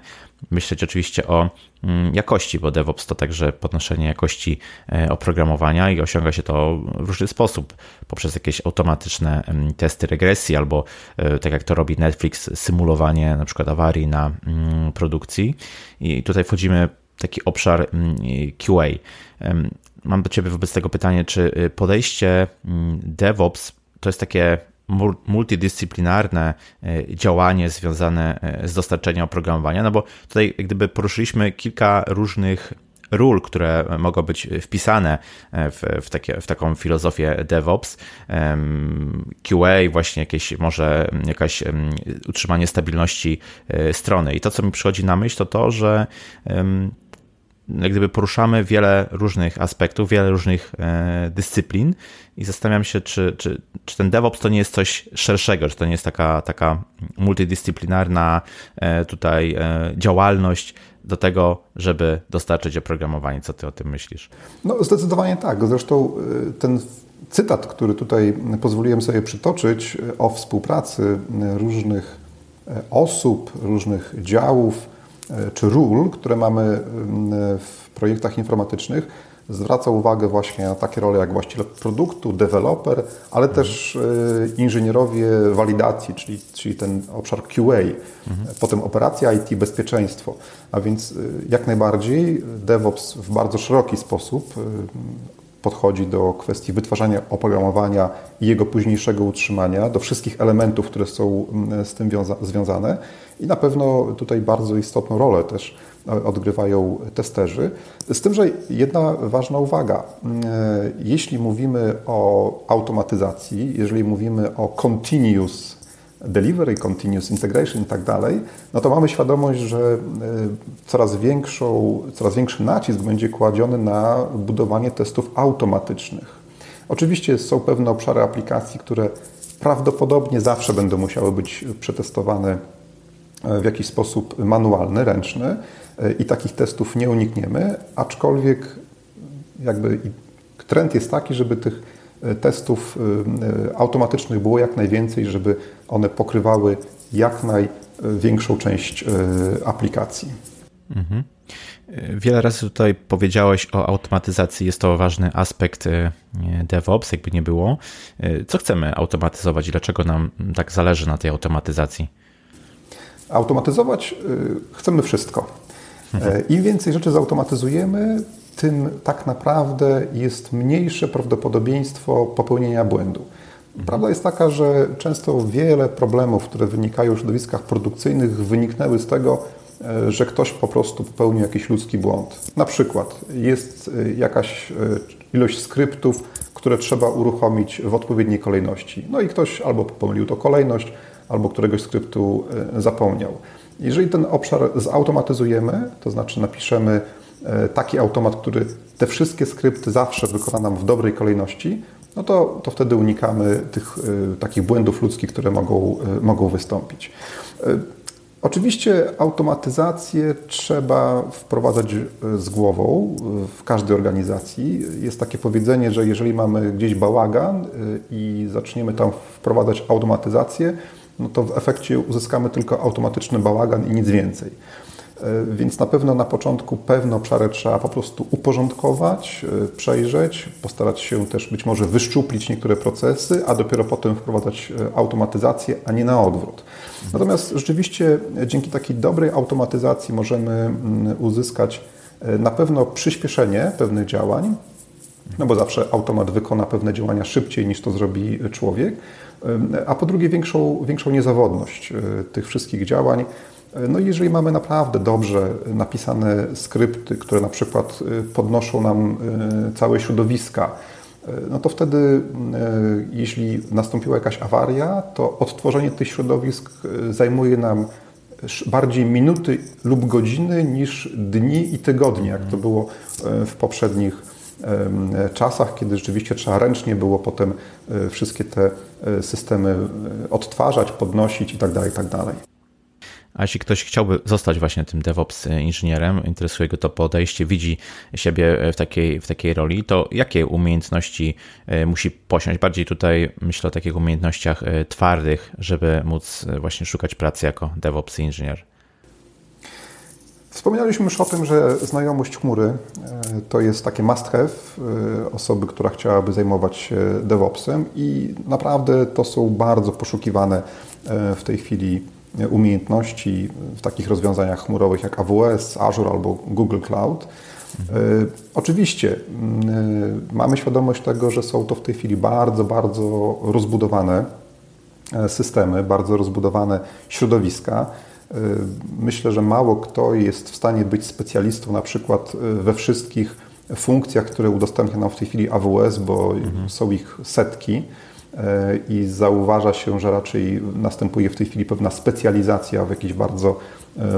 myśleć oczywiście o mm, jakości, bo DevOps to także podnoszenie jakości e, oprogramowania i osiąga się to w różny sposób, poprzez jakieś automatyczne testy regresji albo e, tak jak to robi Netflix, symulowanie na przykład awarii na mm, produkcji. I tutaj wchodzimy taki obszar mm, QA. Mam do Ciebie wobec tego pytanie, czy y, podejście DevOps to jest takie multidyscyplinarne e, działanie związane e, z dostarczeniem oprogramowania, no bo tutaj gdyby poruszyliśmy kilka różnych ról, które mogą być wpisane w, w, takie, w taką filozofię DevOps, QA, właśnie jakieś może jakaś utrzymanie stabilności strony. I to, co mi przychodzi na myśl, to to, że jak gdyby poruszamy wiele różnych aspektów, wiele różnych e, dyscyplin i zastanawiam się, czy, czy, czy ten DevOps to nie jest coś szerszego, czy to nie jest taka, taka multidyscyplinarna e, tutaj e, działalność do tego, żeby dostarczyć oprogramowanie. Co ty o tym myślisz? No zdecydowanie tak. Zresztą ten cytat, który tutaj pozwoliłem sobie przytoczyć o współpracy różnych osób, różnych działów, czy ról, które mamy w projektach informatycznych, zwraca uwagę właśnie na takie role jak właściciel produktu, deweloper, ale mhm. też e, inżynierowie walidacji, czyli, czyli ten obszar QA, mhm. potem operacja IT, bezpieczeństwo. A więc e, jak najbardziej DevOps w bardzo szeroki sposób podchodzi do kwestii wytwarzania oprogramowania i jego późniejszego utrzymania, do wszystkich elementów, które są z tym związane. I na pewno tutaj bardzo istotną rolę też e, odgrywają testerzy. Z tym, że jedna ważna uwaga. E, jeśli mówimy o automatyzacji, jeżeli mówimy o continuous delivery, continuous integration i tak dalej, no to mamy świadomość, że e, coraz, większą, coraz większy nacisk będzie kładziony na budowanie testów automatycznych. Oczywiście są pewne obszary aplikacji, które prawdopodobnie zawsze będą musiały być przetestowane w jakiś sposób manualny, ręczny i takich testów nie unikniemy, aczkolwiek jakby trend jest taki, żeby tych e, testów e, automatycznych było jak najwięcej, żeby one pokrywały jak największą część e, aplikacji. Mhm. Wiele razy tutaj powiedziałeś o automatyzacji. Jest to ważny aspekt DevOps, jakby nie było. Co chcemy automatyzować i dlaczego nam tak zależy na tej automatyzacji? Automatyzować chcemy wszystko. E, Im więcej rzeczy zautomatyzujemy, tym tak naprawdę jest mniejsze prawdopodobieństwo popełnienia błędu. Prawda jest taka, że często wiele problemów, które wynikają w środowiskach produkcyjnych, wyniknęły z tego, e, że ktoś po prostu popełnił jakiś ludzki błąd. Na przykład jest e, jakaś ilość skryptów, które trzeba uruchomić w odpowiedniej kolejności. No i ktoś albo pomylił to kolejność, albo któregoś skryptu e, zapomniał. Jeżeli ten obszar zautomatyzujemy, to znaczy napiszemy e, taki automat, który te wszystkie skrypty zawsze wykona nam w dobrej kolejności, no to, to wtedy unikamy tych y, takich błędów ludzkich, które mogą, y, mogą wystąpić. Oczywiście automatyzację trzeba wprowadzać z głową w każdej organizacji. Jest takie powiedzenie, że jeżeli mamy gdzieś bałagan i zaczniemy tam wprowadzać automatyzację, no to w efekcie uzyskamy tylko automatyczny bałagan i nic więcej. E, więc na pewno na początku pewne obszary trzeba po prostu uporządkować, e, przejrzeć, postarać się też być może wyszczuplić niektóre procesy, a dopiero potem wprowadzać e, automatyzację, a nie na odwrót. Natomiast rzeczywiście dzięki takiej dobrej automatyzacji możemy mm, uzyskać na pewno przyspieszenie pewnych działań, no bo zawsze automat wykona pewne działania szybciej niż to zrobi człowiek, a po drugie większą, większą niezawodność tych wszystkich działań. E, no jeżeli mamy naprawdę dobrze napisane skrypty, które na przykład e, podnoszą nam całe środowiska, no to wtedy, jeśli nastąpiła jakaś awaria, to odtworzenie tych środowisk zajmuje nam bardziej minuty lub godziny niż dni i tygodnie, jak to było w poprzednich czasach, kiedy rzeczywiście trzeba ręcznie było potem e, wszystkie te e, systemy e, odtwarzać, podnosić itd. Tak itd. A jeśli ktoś chciałby zostać właśnie tym DevOps inżynierem, interesuje go to podejście, widzi siebie w takiej, w takiej roli, to jakie umiejętności musi posiąść? Bardziej tutaj myślę o takich umiejętnościach twardych, żeby móc właśnie szukać pracy jako DevOps inżynier. Wspomnieliśmy już o tym, że znajomość chmury e, to jest takie must have e, osoby, która chciałaby zajmować się DevOpsem i naprawdę to są bardzo poszukiwane e, w tej chwili umiejętności w takich rozwiązaniach chmurowych jak AWS, Azure albo Google Cloud. Oczywiście mamy świadomość tego, że są to w tej chwili bardzo, bardzo rozbudowane systemy, bardzo rozbudowane środowiska. Myślę, że mało kto jest w stanie być specjalistą na przykład we wszystkich funkcjach, które udostępnia nam w tej chwili AWS, bo mhm. są ich setki i zauważa się, że raczej następuje w tej chwili pewna specjalizacja w jakichś bardzo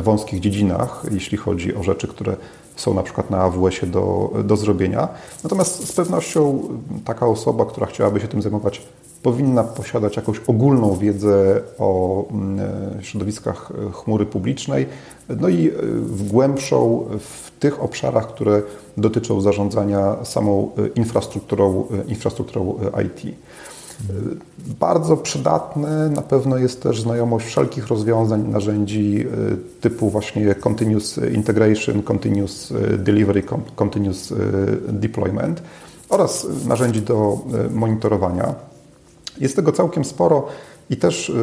wąskich dziedzinach, jeśli chodzi o rzeczy, które są na przykład na AWS-ie do, do zrobienia. Natomiast z pewnością taka osoba, która chciałaby się tym zajmować powinna posiadać jakąś ogólną wiedzę o mm, e, środowiskach e, chmury publicznej, no i e, w głębszą w tych obszarach, które dotyczą zarządzania samą infrastrukturą, infrastrukturą IT. Bardzo przydatne na pewno jest też znajomość wszelkich rozwiązań, narzędzi typu właśnie Continuous Integration, Continuous Delivery, Continuous Deployment oraz narzędzi do monitorowania. Jest tego całkiem sporo i też y,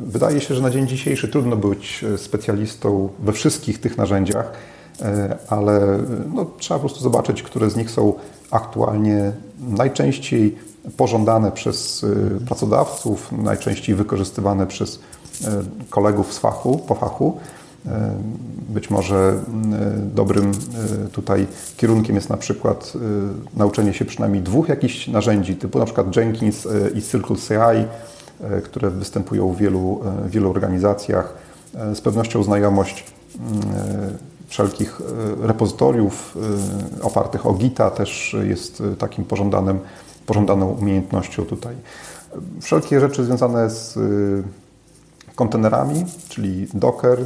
wydaje się, że na dzień dzisiejszy trudno być y, specjalistą we wszystkich tych narzędziach, y, ale no, trzeba po prostu zobaczyć, które z nich są aktualnie najczęściej pożądane przez pracodawców, najczęściej wykorzystywane przez kolegów z fachu, po fachu. Być może dobrym tutaj kierunkiem jest na przykład nauczenie się przynajmniej dwóch jakichś narzędzi, typu na przykład Jenkins i Circle CI, które występują w wielu, wielu organizacjach. Z pewnością znajomość wszelkich repozytoriów opartych o Gita też jest takim pożądanym, pożądaną umiejętnością tutaj. Wszelkie rzeczy związane z kontenerami, czyli Docker,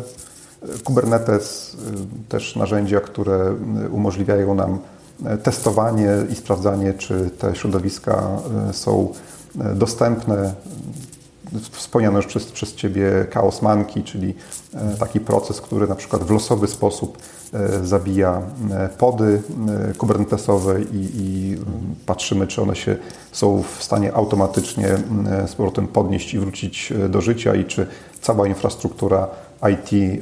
Kubernetes, y, też narzędzia, które y, umożliwiają nam y, testowanie i sprawdzanie, czy te środowiska są dostępne. Wspomniano już przez, przez Ciebie Chaos Monkey, czyli taki proces, który na przykład w losowy sposób zabija pody kubernetesowe i, i patrzymy, czy one się są w stanie automatycznie z powrotem podnieść i wrócić do życia i czy cała infrastruktura IT,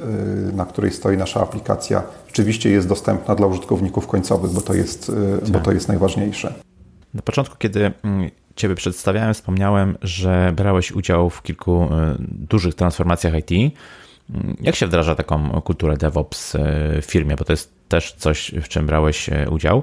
na której stoi nasza aplikacja, rzeczywiście jest dostępna dla użytkowników końcowych, bo to jest, tak. bo to jest najważniejsze. Na początku, kiedy mm, Ciebie przedstawiałem, wspomniałem, że brałeś udział w kilku y, dużych transformacjach IT. Mm, jak się wdraża taką kulturę DevOps w firmie? Bo to jest też coś, w czym brałeś udział.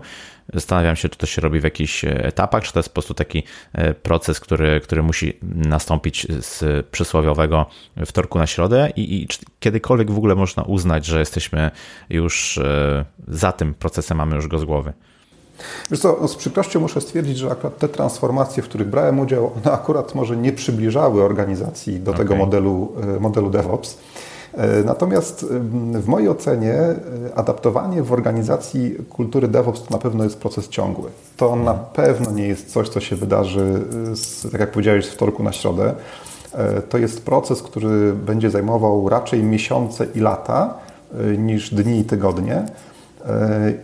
Zastanawiam się, czy to się robi w jakichś etapach, czy to jest po prostu taki e, proces, który, który musi nastąpić z przysłowiowego wtorku na środę i, i czy kiedykolwiek w ogóle można uznać, że jesteśmy już e, za tym procesem, mamy już go z głowy. Wiesz co, no z przykrością muszę stwierdzić, że akurat te transformacje, w których brałem udział, one akurat może nie przybliżały organizacji do okay. tego modelu, e, modelu DevOps. E, natomiast w mojej ocenie e, adaptowanie w organizacji kultury DevOps to na pewno jest proces ciągły. To na pewno nie jest coś, co się wydarzy, z, tak jak powiedziałeś, z wtorku na środę. To jest proces, który będzie zajmował raczej miesiące i lata niż dni i tygodnie.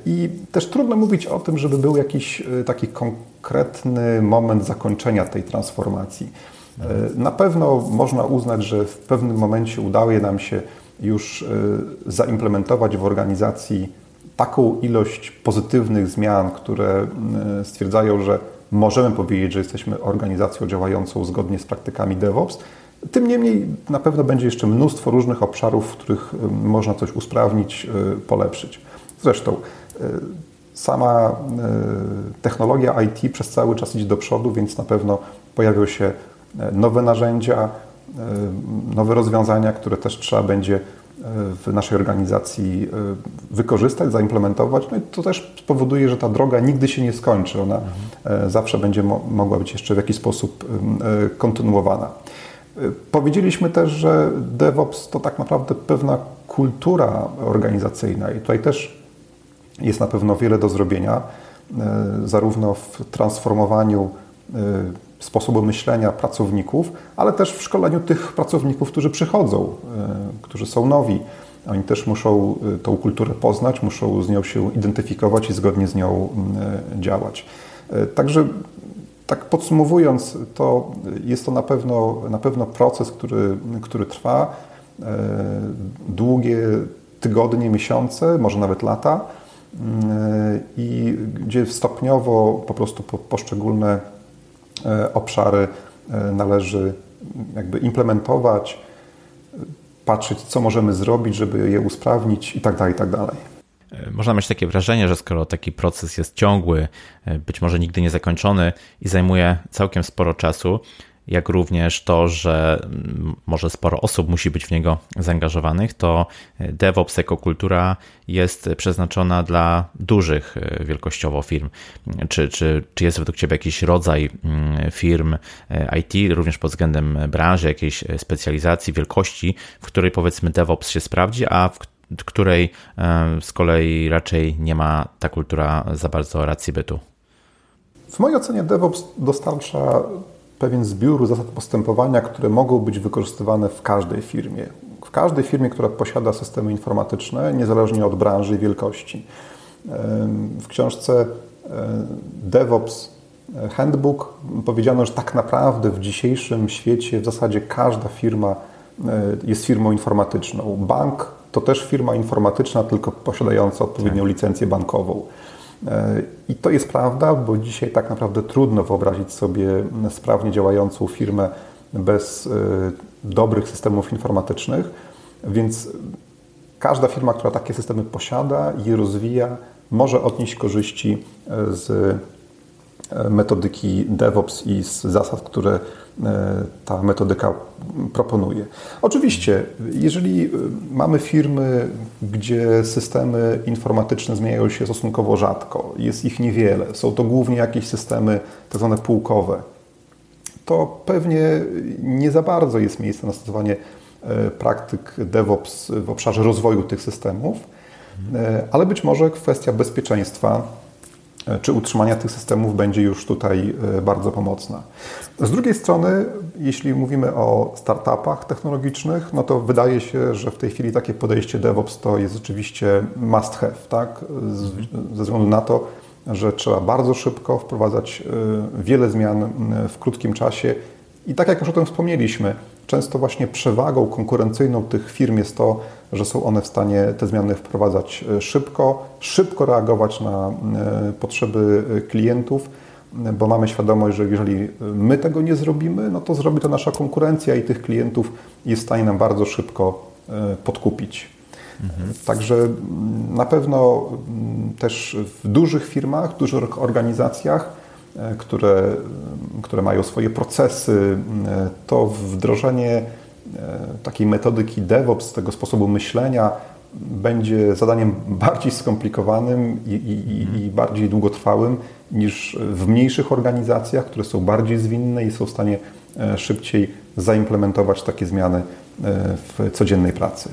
I też trudno mówić o tym, żeby był jakiś taki konkretny moment zakończenia tej transformacji. Na pewno można uznać, że w pewnym momencie udało nam się już e, zaimplementować w organizacji taką ilość pozytywnych zmian, które e, stwierdzają, że możemy powiedzieć, że jesteśmy organizacją działającą zgodnie z praktykami DevOps. Tym niemniej na pewno będzie jeszcze mnóstwo różnych obszarów, w których e, można coś usprawnić, polepszyć. Zresztą sama technologia IT przez cały czas idzie do przodu, więc na pewno pojawią się nowe narzędzia, e, nowe rozwiązania, które też trzeba będzie e, w naszej organizacji e, wykorzystać, zaimplementować. No i to też spowoduje, że ta droga nigdy się nie skończy. Ona mhm. zawsze będzie mogła być jeszcze w jakiś sposób kontynuowana. Powiedzieliśmy też, że DevOps to tak naprawdę pewna kultura organizacyjna i tutaj też jest na pewno wiele do zrobienia, zarówno w transformowaniu sposobu myślenia pracowników, ale też w szkoleniu tych pracowników, którzy przychodzą, którzy są nowi. Oni też muszą tą kulturę poznać, muszą z nią się identyfikować i zgodnie z nią działać. Także tak podsumowując, to jest to na pewno, na pewno proces, który, który trwa e, długie tygodnie, miesiące, może nawet lata e, i gdzie stopniowo po prostu poszczególne e, obszary należy jakby implementować, patrzeć, co możemy zrobić, żeby je usprawnić i tak dalej, i tak dalej. Można mieć takie wrażenie, że skoro taki proces jest ciągły, e, być może nigdy nie zakończony i zajmuje całkiem sporo czasu, jak również to, że mm, może sporo osób musi być w niego zaangażowanych, to e, DevOps jako kultura jest przeznaczona dla dużych e, wielkościowo firm. Czy, czy, czy jest według Ciebie jakiś rodzaj mm, firm IT, również pod względem branży, jakiejś specjalizacji, wielkości, w której powiedzmy DevOps się sprawdzi, a w której e, z kolei raczej nie ma ta kultura za bardzo racji bytu. W mojej ocenie DevOps dostarcza pewien zbiór zasad postępowania, które mogą być wykorzystywane w każdej firmie. W każdej firmie, która posiada systemy informatyczne, niezależnie od branży i wielkości. W książce e, DevOps Handbook powiedziano, że tak naprawdę w dzisiejszym świecie w zasadzie każda firma e, jest firmą informatyczną. Bank to też firma informatyczna, tylko posiadająca odpowiednią tak. licencję bankową. E, I to jest prawda, bo dzisiaj tak naprawdę trudno wyobrazić sobie sprawnie działającą firmę bez e, dobrych systemów informatycznych, więc każda firma, która takie systemy posiada i rozwija, może odnieść korzyści e, z metodyki DevOps i z zasad, które E, ta metodyka proponuje. Oczywiście, jeżeli e, mamy firmy, gdzie systemy informatyczne zmieniają się stosunkowo rzadko, jest ich niewiele, są to głównie jakieś systemy tak zwane półkowe, to pewnie nie za bardzo jest miejsce na stosowanie e, praktyk DevOps w obszarze rozwoju tych systemów, ale być może kwestia bezpieczeństwa czy utrzymania tych systemów będzie już tutaj e, bardzo pomocna. Z drugiej strony, jeśli mówimy o startupach technologicznych, no to wydaje się, że w tej chwili takie podejście DevOps to jest rzeczywiście must have, tak? ze względu na to, że trzeba bardzo szybko wprowadzać e, wiele zmian w krótkim czasie i tak jak już o tym wspomnieliśmy, często właśnie przewagą konkurencyjną tych firm jest to, że są one w stanie te zmiany wprowadzać e, szybko, szybko reagować na e, potrzeby e, klientów, bo mamy świadomość, że jeżeli my tego nie zrobimy, no to zrobi to nasza konkurencja i tych klientów jest w stanie nam bardzo szybko podkupić. Mhm. Także na pewno też w dużych firmach, dużych organizacjach które, które mają swoje procesy, to wdrożenie takiej metodyki DevOps, tego sposobu myślenia, będzie zadaniem bardziej skomplikowanym i, i, i, mhm. bardziej długotrwałym niż w mniejszych organizacjach, które są bardziej zwinne i są w stanie szybciej zaimplementować takie zmiany w codziennej pracy.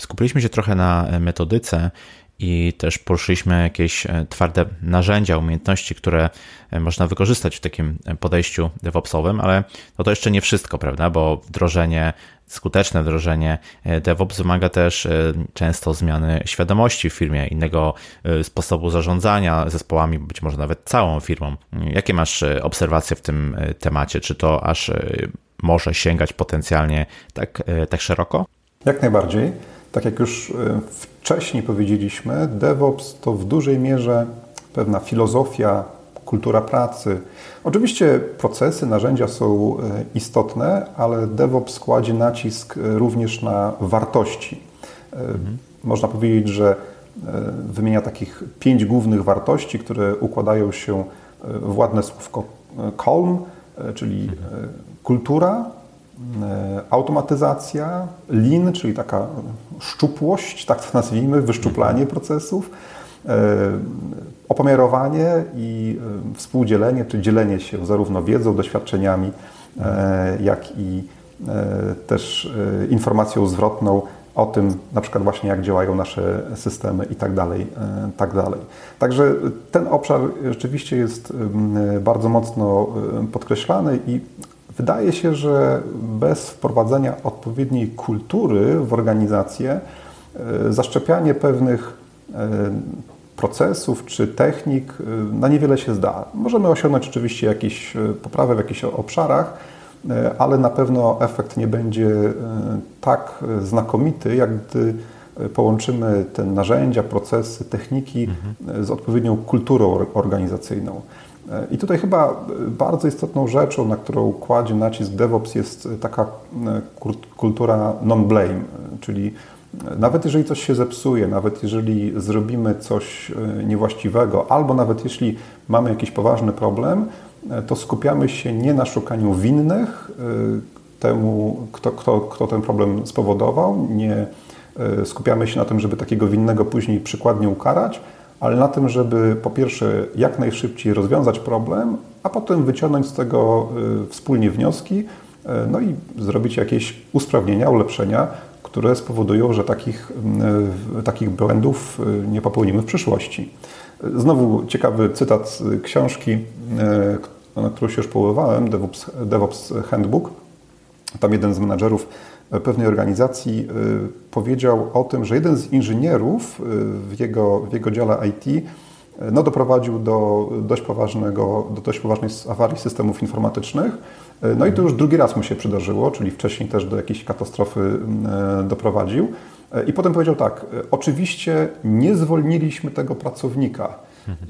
Skupiliśmy się trochę na metodyce i też poruszyliśmy jakieś e, twarde narzędzia, umiejętności, które e, można wykorzystać w takim e, podejściu DevOpsowym, ale no to jeszcze nie wszystko, prawda? Bo wdrożenie, skuteczne wdrożenie DevOps wymaga też często zmiany świadomości w firmie, innego sposobu zarządzania zespołami, być może nawet całą firmą. Jakie masz obserwacje w tym temacie? Czy to aż może sięgać potencjalnie tak, tak szeroko? Jak najbardziej. Tak jak już wcześniej powiedzieliśmy, DevOps to w dużej mierze pewna filozofia, kultura pracy. Oczywiście procesy, narzędzia są e, istotne, ale DevOps kładzie nacisk e, również na wartości. Mhm. Można powiedzieć, że wymienia takich pięć głównych wartości, które układają się w ładne słówko CALM, czyli mhm. kultura, automatyzacja, lean, czyli taka szczupłość, tak to nazwijmy, wyszczuplanie procesów, e, opomiarowanie i e, współdzielenie, czy dzielenie się zarówno wiedzą, doświadczeniami, jak i też informacją zwrotną o tym, na przykład właśnie jak działają nasze systemy i tak dalej, tak dalej. Także ten obszar rzeczywiście jest bardzo mocno podkreślany i wydaje się, że bez wprowadzenia odpowiedniej kultury w organizację, zaszczepianie pewnych procesów czy technik na niewiele się zda. Możemy osiągnąć oczywiście jakieś poprawy w jakichś obszarach, E, ale na pewno efekt nie będzie e, tak znakomity, jak gdy połączymy te narzędzia, procesy, techniki mhm. z odpowiednią kulturą organizacyjną. E, I tutaj chyba bardzo istotną rzeczą, na którą kładzie nacisk DevOps, jest taka kultura non-blame, czyli nawet jeżeli coś się zepsuje, nawet jeżeli zrobimy coś niewłaściwego, albo nawet jeśli mamy jakiś poważny problem, to skupiamy się nie na szukaniu winnych temu, kto, kto, kto ten problem spowodował, nie skupiamy się na tym, żeby takiego winnego później przykładnie ukarać, ale na tym, żeby po pierwsze jak najszybciej rozwiązać problem, a potem wyciągnąć z tego y, wspólnie wnioski, no i zrobić jakieś usprawnienia, ulepszenia, które spowodują, że takich, takich błędów nie popełnimy w przyszłości. Znowu ciekawy cytat z książki, na którą się już powoływałem, DevOps, DevOps Handbook. Tam jeden z menadżerów pewnej organizacji y, powiedział o tym, że jeden z inżynierów y, w jego, w jego dziale IT y, no, doprowadził do dość, poważnego, do dość poważnej awarii systemów informatycznych. No i to już drugi raz mu się przydarzyło, czyli wcześniej też do jakiejś katastrofy doprowadził. I potem powiedział tak, oczywiście nie zwolniliśmy tego pracownika,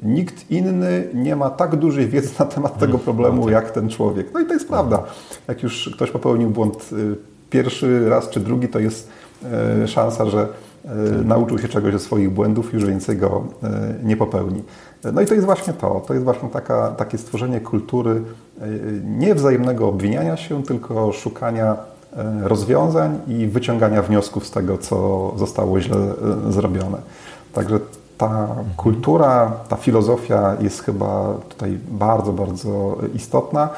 Nikt inny nie ma tak dużej wiedzy na temat tego mm, problemu, no tak. jak ten człowiek. No i to jest prawda. Jak już ktoś popełnił błąd pierwszy raz czy drugi, to jest y, szansa, że y, nauczył się czegoś ze swoich błędów już więcej go nie popełni. No i to jest właśnie to. To jest właśnie taka, takie stworzenie kultury nie wzajemnego obwiniania się, tylko szukania rozwiązań i wyciągania wniosków z tego, co zostało źle zrobione. Także ta kultura, ta filozofia jest chyba tutaj bardzo, bardzo istotna.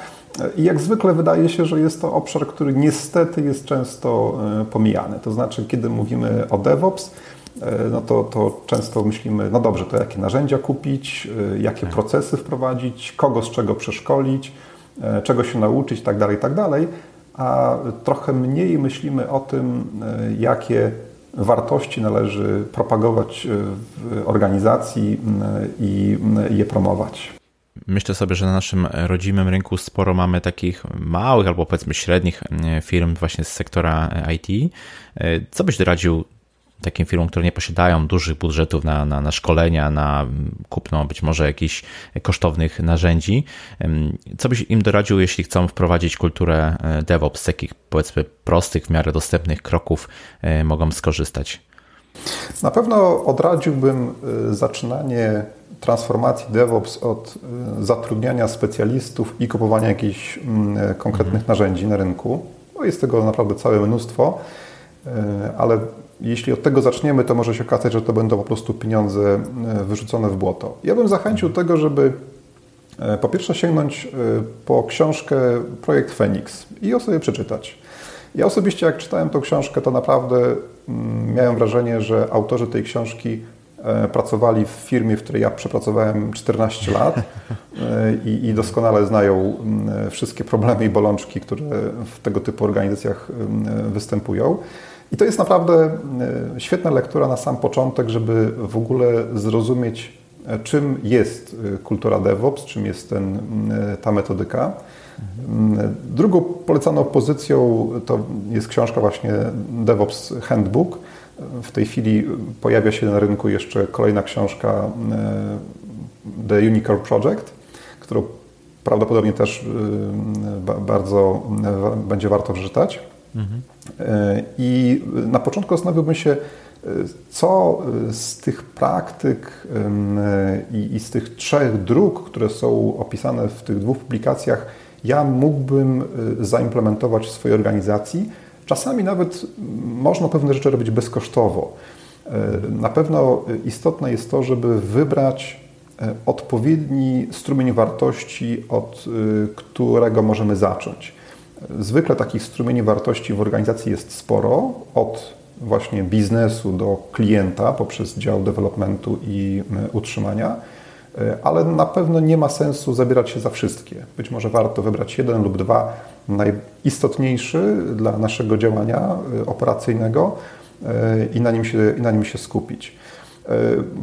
I jak zwykle wydaje się, że jest to obszar, który niestety jest często e, pomijany. To znaczy, kiedy mówimy o DevOps, e, no to, to często myślimy, no dobrze, to jakie narzędzia kupić, e, jakie tak. procesy wprowadzić, kogo z czego przeszkolić, czego się nauczyć, tak dalej, tak dalej. A trochę mniej myślimy o tym, jakie wartości należy propagować w organizacji i je promować. Myślę sobie, że na naszym rodzimym rynku sporo mamy takich małych albo powiedzmy średnich firm właśnie z sektora IT. E, co byś doradził takim firmom, które nie posiadają dużych budżetów na, na, na szkolenia, na kupno być może jakichś kosztownych narzędzi. Co byś im doradził, jeśli chcą wprowadzić kulturę e, DevOps, z jakich powiedzmy prostych, w miarę dostępnych kroków e, mogą skorzystać? Na pewno odradziłbym e, zaczynanie transformacji DevOps od zatrudniania specjalistów i kupowania jakichś mm, konkretnych mhm. narzędzi na rynku. No jest tego naprawdę całe mnóstwo, ale jeśli od tego zaczniemy, to może się okazać, że to będą po prostu pieniądze e, wyrzucone w błoto. Ja bym zachęcił do tego, żeby e, po pierwsze sięgnąć e, po książkę Projekt Phoenix i ją sobie przeczytać. Ja osobiście jak czytałem tą książkę, to naprawdę mm, miałem wrażenie, że autorzy tej książki pracowali w firmie, w której ja przepracowałem 14 lat i, i, doskonale znają wszystkie problemy i bolączki, które w tego typu organizacjach występują. I to jest naprawdę e, świetna lektura na sam początek, żeby w ogóle zrozumieć, e, czym jest e, kultura DevOps, czym jest ten, ta metodyka. Drugą polecaną pozycją to jest książka właśnie DevOps Handbook. W tej chwili pojawia się na rynku jeszcze kolejna książka The Unicorn Project, którą prawdopodobnie też bardzo będzie warto przeczytać. E, I na początku zastanowiłbym się, e, co z tych praktyk i, z tych trzech dróg, które są opisane w tych dwóch publikacjach, ja mógłbym e, zaimplementować w swojej organizacji. Czasami nawet można pewne rzeczy robić bezkosztowo. Na pewno istotne jest to, żeby wybrać odpowiedni strumień wartości, od którego możemy zacząć. Zwykle takich strumieni wartości w organizacji jest sporo, od właśnie biznesu do klienta poprzez dział developmentu i utrzymania, ale na pewno nie ma sensu zabierać się za wszystkie. Być może warto wybrać jeden lub dwa najistotniejszy dla naszego działania operacyjnego i na nim się, i na nim się skupić.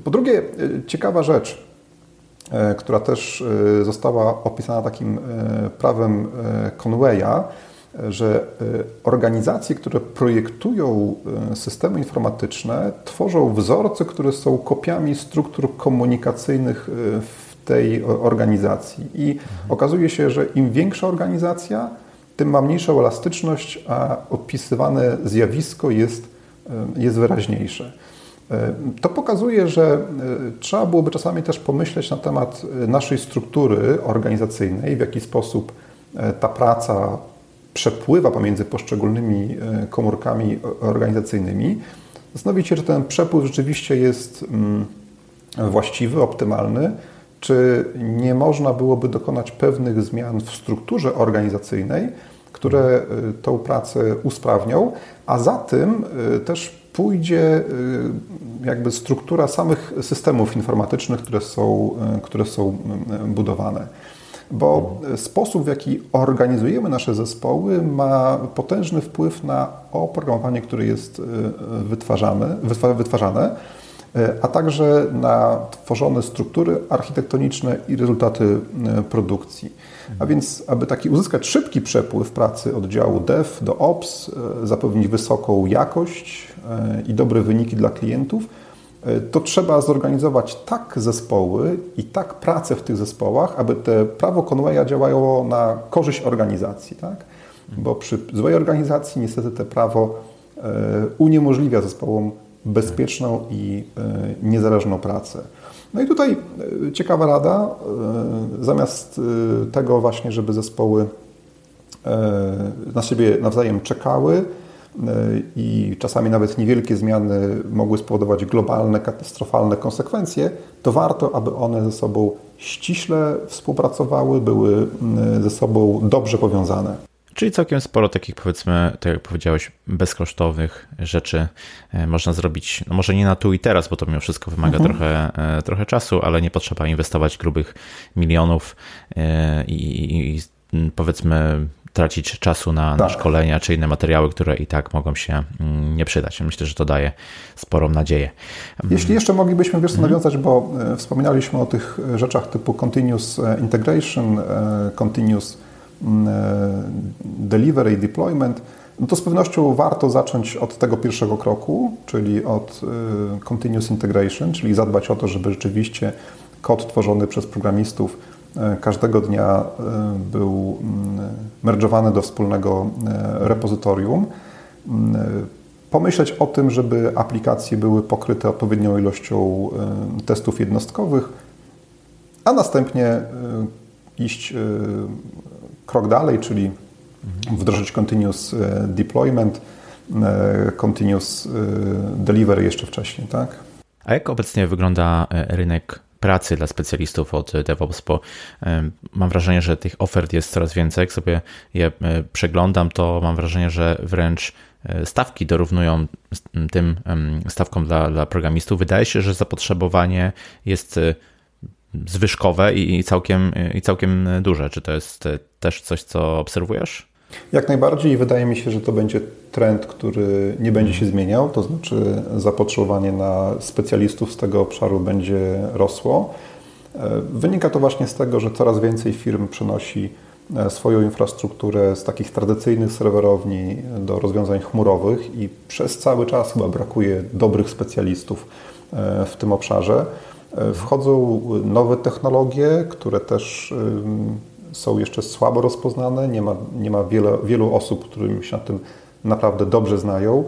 Po drugie, ciekawa rzecz, która też została opisana takim prawem Conwaya, że organizacje, które projektują systemy informatyczne, tworzą wzorce, które są kopiami struktur komunikacyjnych w tej organizacji. I okazuje się, że im większa organizacja, tym ma mniejszą elastyczność, a opisywane zjawisko jest, jest wyraźniejsze. To pokazuje, że trzeba byłoby czasami też pomyśleć na temat naszej struktury organizacyjnej, w jaki sposób ta praca przepływa pomiędzy poszczególnymi komórkami organizacyjnymi. Zastanowić się, czy ten przepływ rzeczywiście jest właściwy, optymalny, czy nie można byłoby dokonać pewnych zmian w strukturze organizacyjnej, które tą pracę usprawnią, a za tym też pójdzie jakby struktura samych systemów informatycznych, które są, które są budowane. Bo sposób, w jaki organizujemy nasze zespoły, ma potężny wpływ na oprogramowanie, które jest wytwarzane, wytwarzane a także na tworzone struktury architektoniczne i rezultaty produkcji. A więc, aby taki uzyskać szybki przepływ pracy od działu dev do ops, zapewnić wysoką jakość i dobre wyniki dla klientów, to trzeba zorganizować tak zespoły i tak pracę w tych zespołach, aby te prawo Conwaya działało na korzyść organizacji. Tak? Bo przy złej organizacji niestety te prawo uniemożliwia zespołom bezpieczną i niezależną pracę. No i tutaj ciekawa rada, zamiast tego właśnie, żeby zespoły na siebie nawzajem czekały i czasami nawet niewielkie zmiany mogły spowodować globalne, katastrofalne konsekwencje, to warto, aby one ze sobą ściśle współpracowały, były ze sobą dobrze powiązane. Czyli całkiem sporo takich, powiedzmy, tak jak powiedziałeś, bezkosztowych rzeczy można zrobić. No może nie na tu i teraz, bo to mimo wszystko wymaga mhm. trochę, trochę czasu, ale nie potrzeba inwestować grubych milionów i, i powiedzmy tracić czasu na, tak. na szkolenia czy inne materiały, które i tak mogą się nie przydać. Myślę, że to daje sporą nadzieję. Jeśli jeszcze moglibyśmy wiesz, mhm. nawiązać, bo wspominaliśmy o tych rzeczach typu continuous integration, continuous delivery i deployment, no to z pewnością warto zacząć od tego pierwszego kroku, czyli od continuous integration, czyli zadbać o to, żeby rzeczywiście kod tworzony przez programistów każdego dnia był merdżowany do wspólnego repozytorium. Pomyśleć o tym, żeby aplikacje były pokryte odpowiednią ilością testów jednostkowych, a następnie iść krok dalej, czyli wdrożyć continuous deployment, continuous delivery jeszcze wcześniej. Tak? A jak obecnie wygląda rynek pracy dla specjalistów od DevOps, bo mam wrażenie, że tych ofert jest coraz więcej. Jak sobie je przeglądam, to mam wrażenie, że wręcz stawki dorównują tym stawkom dla, dla programistów. Wydaje się, że zapotrzebowanie jest zwyżkowe i całkiem, i całkiem duże. Czy to jest też coś, co obserwujesz? Jak najbardziej wydaje mi się, że to będzie trend, który nie będzie się zmieniał, to znaczy zapotrzebowanie na specjalistów z tego obszaru będzie rosło. Wynika to właśnie z tego, że coraz więcej firm przenosi swoją infrastrukturę z takich tradycyjnych serwerowni do rozwiązań chmurowych i przez cały czas chyba brakuje dobrych specjalistów w tym obszarze. Wchodzą nowe technologie, które też są jeszcze słabo rozpoznane, nie ma, nie ma wiele, wielu osób, którym się na tym naprawdę dobrze znają.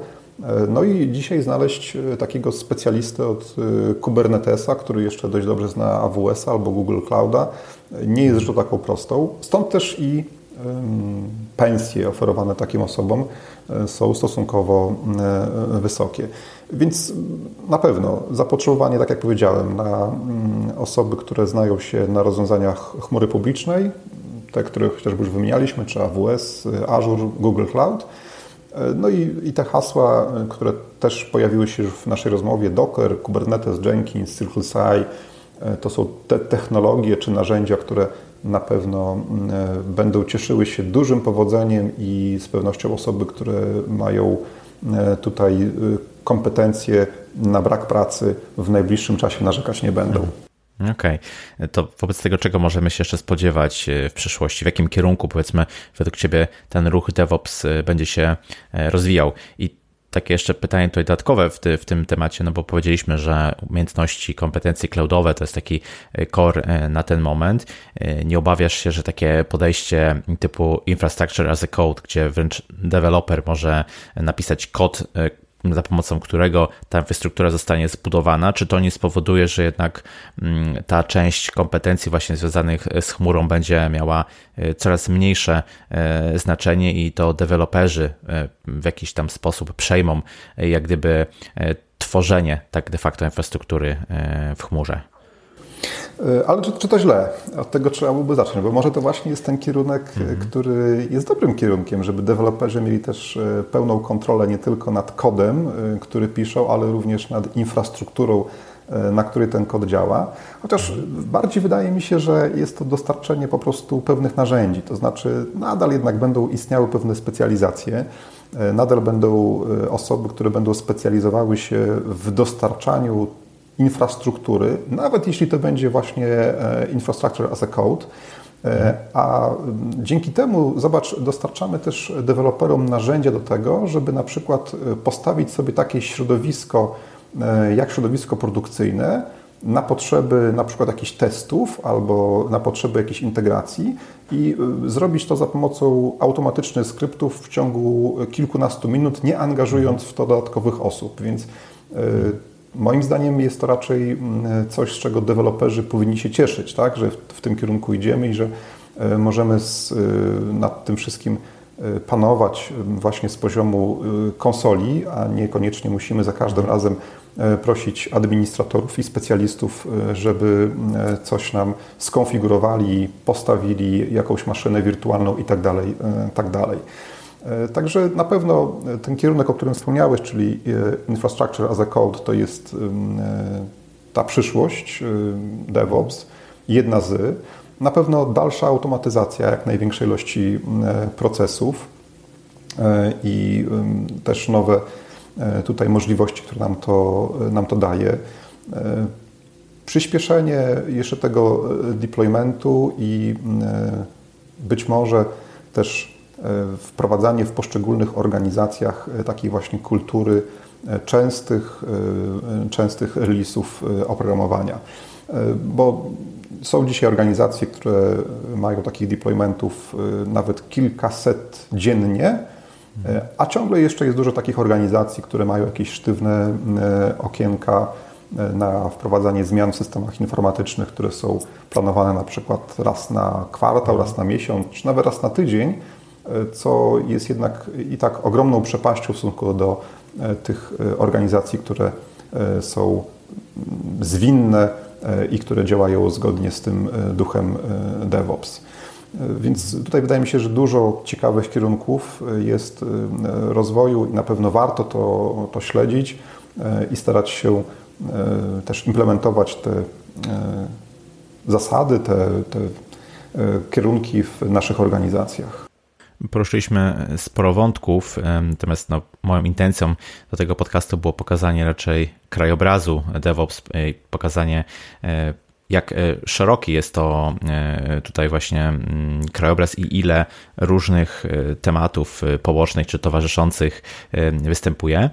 No i dzisiaj znaleźć takiego specjalistę od Kubernetesa, który jeszcze dość dobrze zna AWS albo Google Clouda, nie jest rzeczą taką prostą. Stąd też i pensje oferowane takim osobom są stosunkowo wysokie. Więc na pewno zapotrzebowanie, tak jak powiedziałem, na osoby, które znają się na rozwiązaniach chmury publicznej, te, które chociażby już wymienialiśmy, czy AWS, Azure, Google Cloud. No i, i, te hasła, które też pojawiły się już w naszej rozmowie, Docker, Kubernetes, Jenkins, CircleCI, to są te technologie czy narzędzia, które na pewno będą cieszyły się dużym powodzeniem i z pewnością osoby, które mają tutaj kompetencje na brak pracy w najbliższym czasie narzekać nie będą. Okej, okay. to wobec tego, czego możemy się jeszcze spodziewać e, w przyszłości? W jakim kierunku, powiedzmy, według Ciebie ten ruch DevOps e, będzie się e, rozwijał? I takie jeszcze pytanie tutaj dodatkowe w, ty, w, tym temacie, no bo powiedzieliśmy, że umiejętności, kompetencje cloudowe to jest taki core na ten moment. Nie obawiasz się, że takie podejście typu infrastructure as a code, gdzie wręcz deweloper może napisać kod za pomocą którego ta infrastruktura zostanie zbudowana, czy to nie spowoduje, że jednak mm, ta część kompetencji właśnie związanych z chmurą będzie miała e, coraz mniejsze e, znaczenie i to deweloperzy e, w jakiś tam sposób przejmą jak gdyby tworzenie tak de facto infrastruktury w chmurze? E, ale czy, czy, to źle? Od tego trzeba byłoby zacząć, bo może to właśnie jest ten kierunek, e, mhm. który jest dobrym kierunkiem, żeby deweloperzy mieli też e, pełną kontrolę nie tylko nad kodem, który piszą, ale również nad infrastrukturą, na której ten kod działa. Chociaż bardziej wydaje mi się, że jest to dostarczenie po prostu pewnych narzędzi, to znaczy nadal jednak będą istniały pewne specjalizacje. Nadal będą osoby, które będą specjalizowały się w dostarczaniu infrastruktury, nawet jeśli to będzie właśnie e, infrastructure as a code. E, a dzięki temu, zobacz, dostarczamy też deweloperom narzędzia do tego, żeby na przykład e, postawić sobie takie środowisko, jak środowisko produkcyjne, na potrzeby na przykład jakichś testów albo na potrzeby jakiejś integracji i zrobić to za pomocą automatycznych skryptów w ciągu kilkunastu minut, nie angażując w to dodatkowych osób. Więc Moim zdaniem jest to raczej mm, coś, z czego deweloperzy powinni się cieszyć, tak? że w, tym kierunku idziemy i że e, możemy z, e, nad tym wszystkim e, panować właśnie z poziomu konsoli, a niekoniecznie musimy za każdym razem prosić administratorów i specjalistów, żeby coś nam skonfigurowali, postawili jakąś maszynę wirtualną itd. Tak, tak dalej. Także na pewno ten kierunek, o którym wspomniałeś, czyli e, infrastructure as a code, to jest e, ta przyszłość DevOps, jedna z. Na pewno dalsza automatyzacja jak największej ilości procesów i też nowe tutaj możliwości, które nam to, nam to daje. Przyspieszenie jeszcze tego deploymentu i być może też E, wprowadzanie w poszczególnych organizacjach e, takiej właśnie kultury e, częstych, częstych release'ów oprogramowania. Bo są dzisiaj organizacje, które mają takich deploymentów nawet kilkaset dziennie, a ciągle jeszcze jest dużo takich organizacji, które mają jakieś sztywne okienka na wprowadzanie zmian w systemach informatycznych, które są planowane na przykład raz na kwartał, raz na miesiąc, czy nawet raz na tydzień, co jest jednak i tak ogromną przepaścią w stosunku do e, tych e, organizacji, które e, są zwinne i które działają zgodnie z tym duchem DevOps. Więc tutaj wydaje mi się, że dużo ciekawych kierunków jest rozwoju i na pewno warto to, to śledzić i starać się też implementować te zasady, te, te kierunki w naszych organizacjach. Poruszyliśmy sporo wątków, natomiast no, moją intencją do tego podcastu było pokazanie raczej krajobrazu DevOps, pokazanie e, jak e, szeroki jest to e, tutaj właśnie mm, krajobraz i ile różnych tematów pobocznych czy towarzyszących występuje.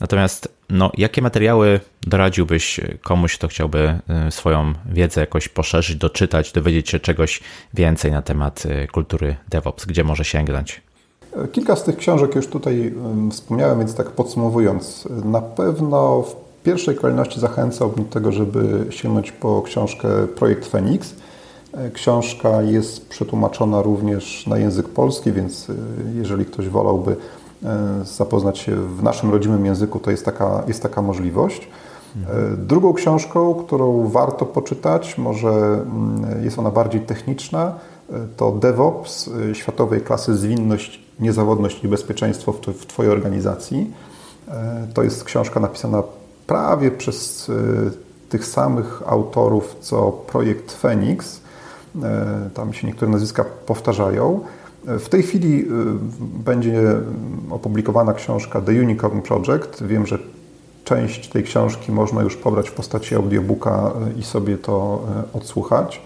Natomiast no, jakie materiały doradziłbyś komuś, kto chciałby swoją wiedzę jakoś poszerzyć, doczytać, dowiedzieć się czegoś więcej na temat kultury DevOps? Gdzie może sięgnąć? Kilka z tych książek już tutaj wspomniałem, więc tak podsumowując, na pewno w pierwszej kolejności zachęcałbym do tego, żeby sięgnąć po książkę Projekt Phoenix. Książka jest przetłumaczona również na język polski, więc y, jeżeli ktoś wolałby E, zapoznać się w naszym rodzimym języku, to jest taka, jest taka możliwość. E, drugą książką, którą warto poczytać, może mm, jest ona bardziej techniczna, to DevOps światowej klasy Zwinność, Niezawodność i Bezpieczeństwo w Twojej organizacji. To jest książka napisana prawie przez tych samych autorów co projekt Phoenix. Tam się niektóre nazwiska powtarzają. W tej chwili będzie opublikowana książka The Unicorn Project. Wiem, że część tej książki można już pobrać w postaci audiobooka i sobie to odsłuchać.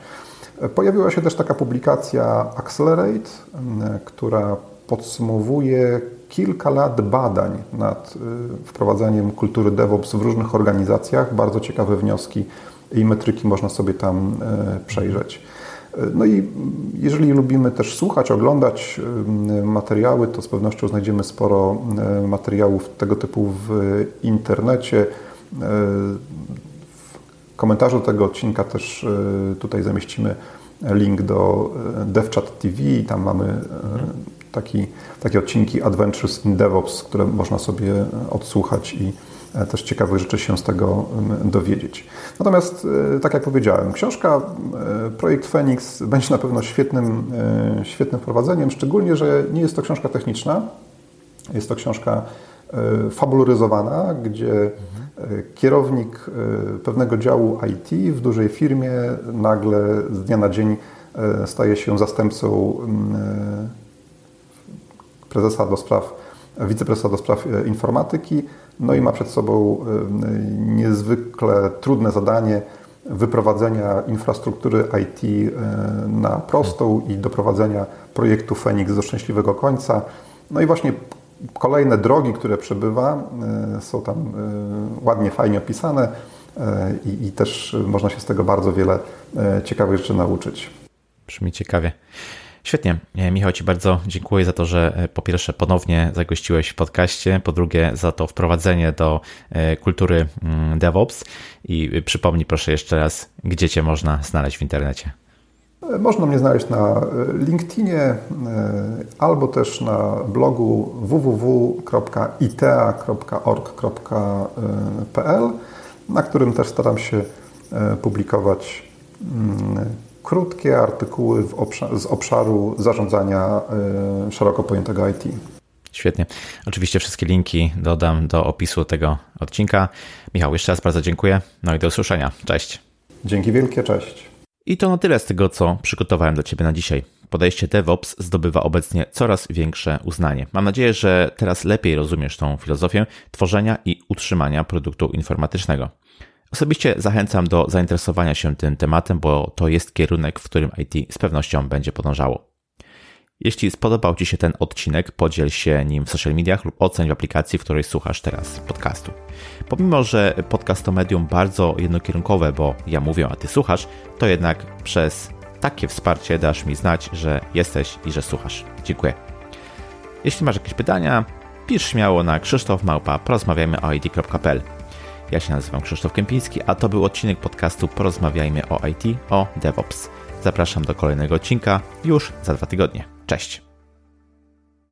Pojawiła się też taka publikacja Accelerate, która podsumowuje kilka lat badań nad wprowadzaniem kultury DevOps w różnych organizacjach. Bardzo ciekawe wnioski i metryki można sobie tam przejrzeć. No i jeżeli lubimy też słuchać, oglądać materiały, to z pewnością znajdziemy sporo materiałów tego typu w internecie. W komentarzu tego odcinka też tutaj zamieścimy link do DevChat TV tam mamy taki, takie odcinki Adventures in DevOps, które można sobie odsłuchać i E, też ciekawych rzeczy się z tego dowiedzieć. Natomiast, e, tak jak powiedziałem, książka e, Projekt Phoenix będzie na pewno świetnym, świetnym wprowadzeniem, szczególnie, że nie jest to książka techniczna, jest to książka fabularyzowana, gdzie kierownik pewnego działu IT w dużej firmie nagle z dnia na dzień staje się zastępcą prezesa do spraw, wiceprezesa do spraw informatyki, no i ma przed sobą y, niezwykle trudne zadanie wyprowadzenia infrastruktury IT y, na prostą i doprowadzenia projektu Phoenix do szczęśliwego końca. No i właśnie kolejne drogi, które przebywa, są tam ładnie, fajnie opisane i, i też można się z tego bardzo wiele ciekawych rzeczy nauczyć. Brzmi ciekawie. Świetnie. E, Michał, Ci bardzo dziękuję za to, że e, po pierwsze ponownie zagościłeś w podcaście, po drugie za to wprowadzenie do e, kultury mm, DevOps i przypomnij proszę jeszcze raz, gdzie Cię można znaleźć w internecie. Można mnie znaleźć na LinkedInie albo też na blogu www.itea.org.pl, na którym też staram się publikować mm, krótkie artykuły obszar, z obszaru zarządzania y, szeroko pojętego IT. Świetnie. Oczywiście wszystkie linki dodam do opisu tego odcinka. Michał, jeszcze raz bardzo dziękuję. No i do usłyszenia. Cześć. Dzięki wielkie, cześć. I to na tyle z tego, co przygotowałem dla Ciebie na dzisiaj. Podejście DevOps zdobywa obecnie coraz większe uznanie. Mam nadzieję, że teraz lepiej rozumiesz tą filozofię tworzenia i utrzymania produktu informatycznego. Osobiście zachęcam do zainteresowania się tym tematem, bo to jest kierunek, w którym IT z pewnością będzie podążało. Jeśli spodobał Ci się ten odcinek, podziel się nim w social mediach lub oceń w aplikacji, w której słuchasz teraz podcastu. Pomimo, że podcast to medium bardzo jednokierunkowe, bo ja mówię, a Ty słuchasz, to jednak przez takie wsparcie dasz mi znać, że jesteś i że słuchasz. Dziękuję. Jeśli masz jakieś pytania, pisz śmiało na krzysztofmałpa porozmawiajmy o IT.pl. Ja się nazywam Krzysztof Kępiński, a to był odcinek podcastu Porozmawiajmy o IT, o DevOps. Zapraszam do kolejnego odcinka już za dwa tygodnie. Cześć!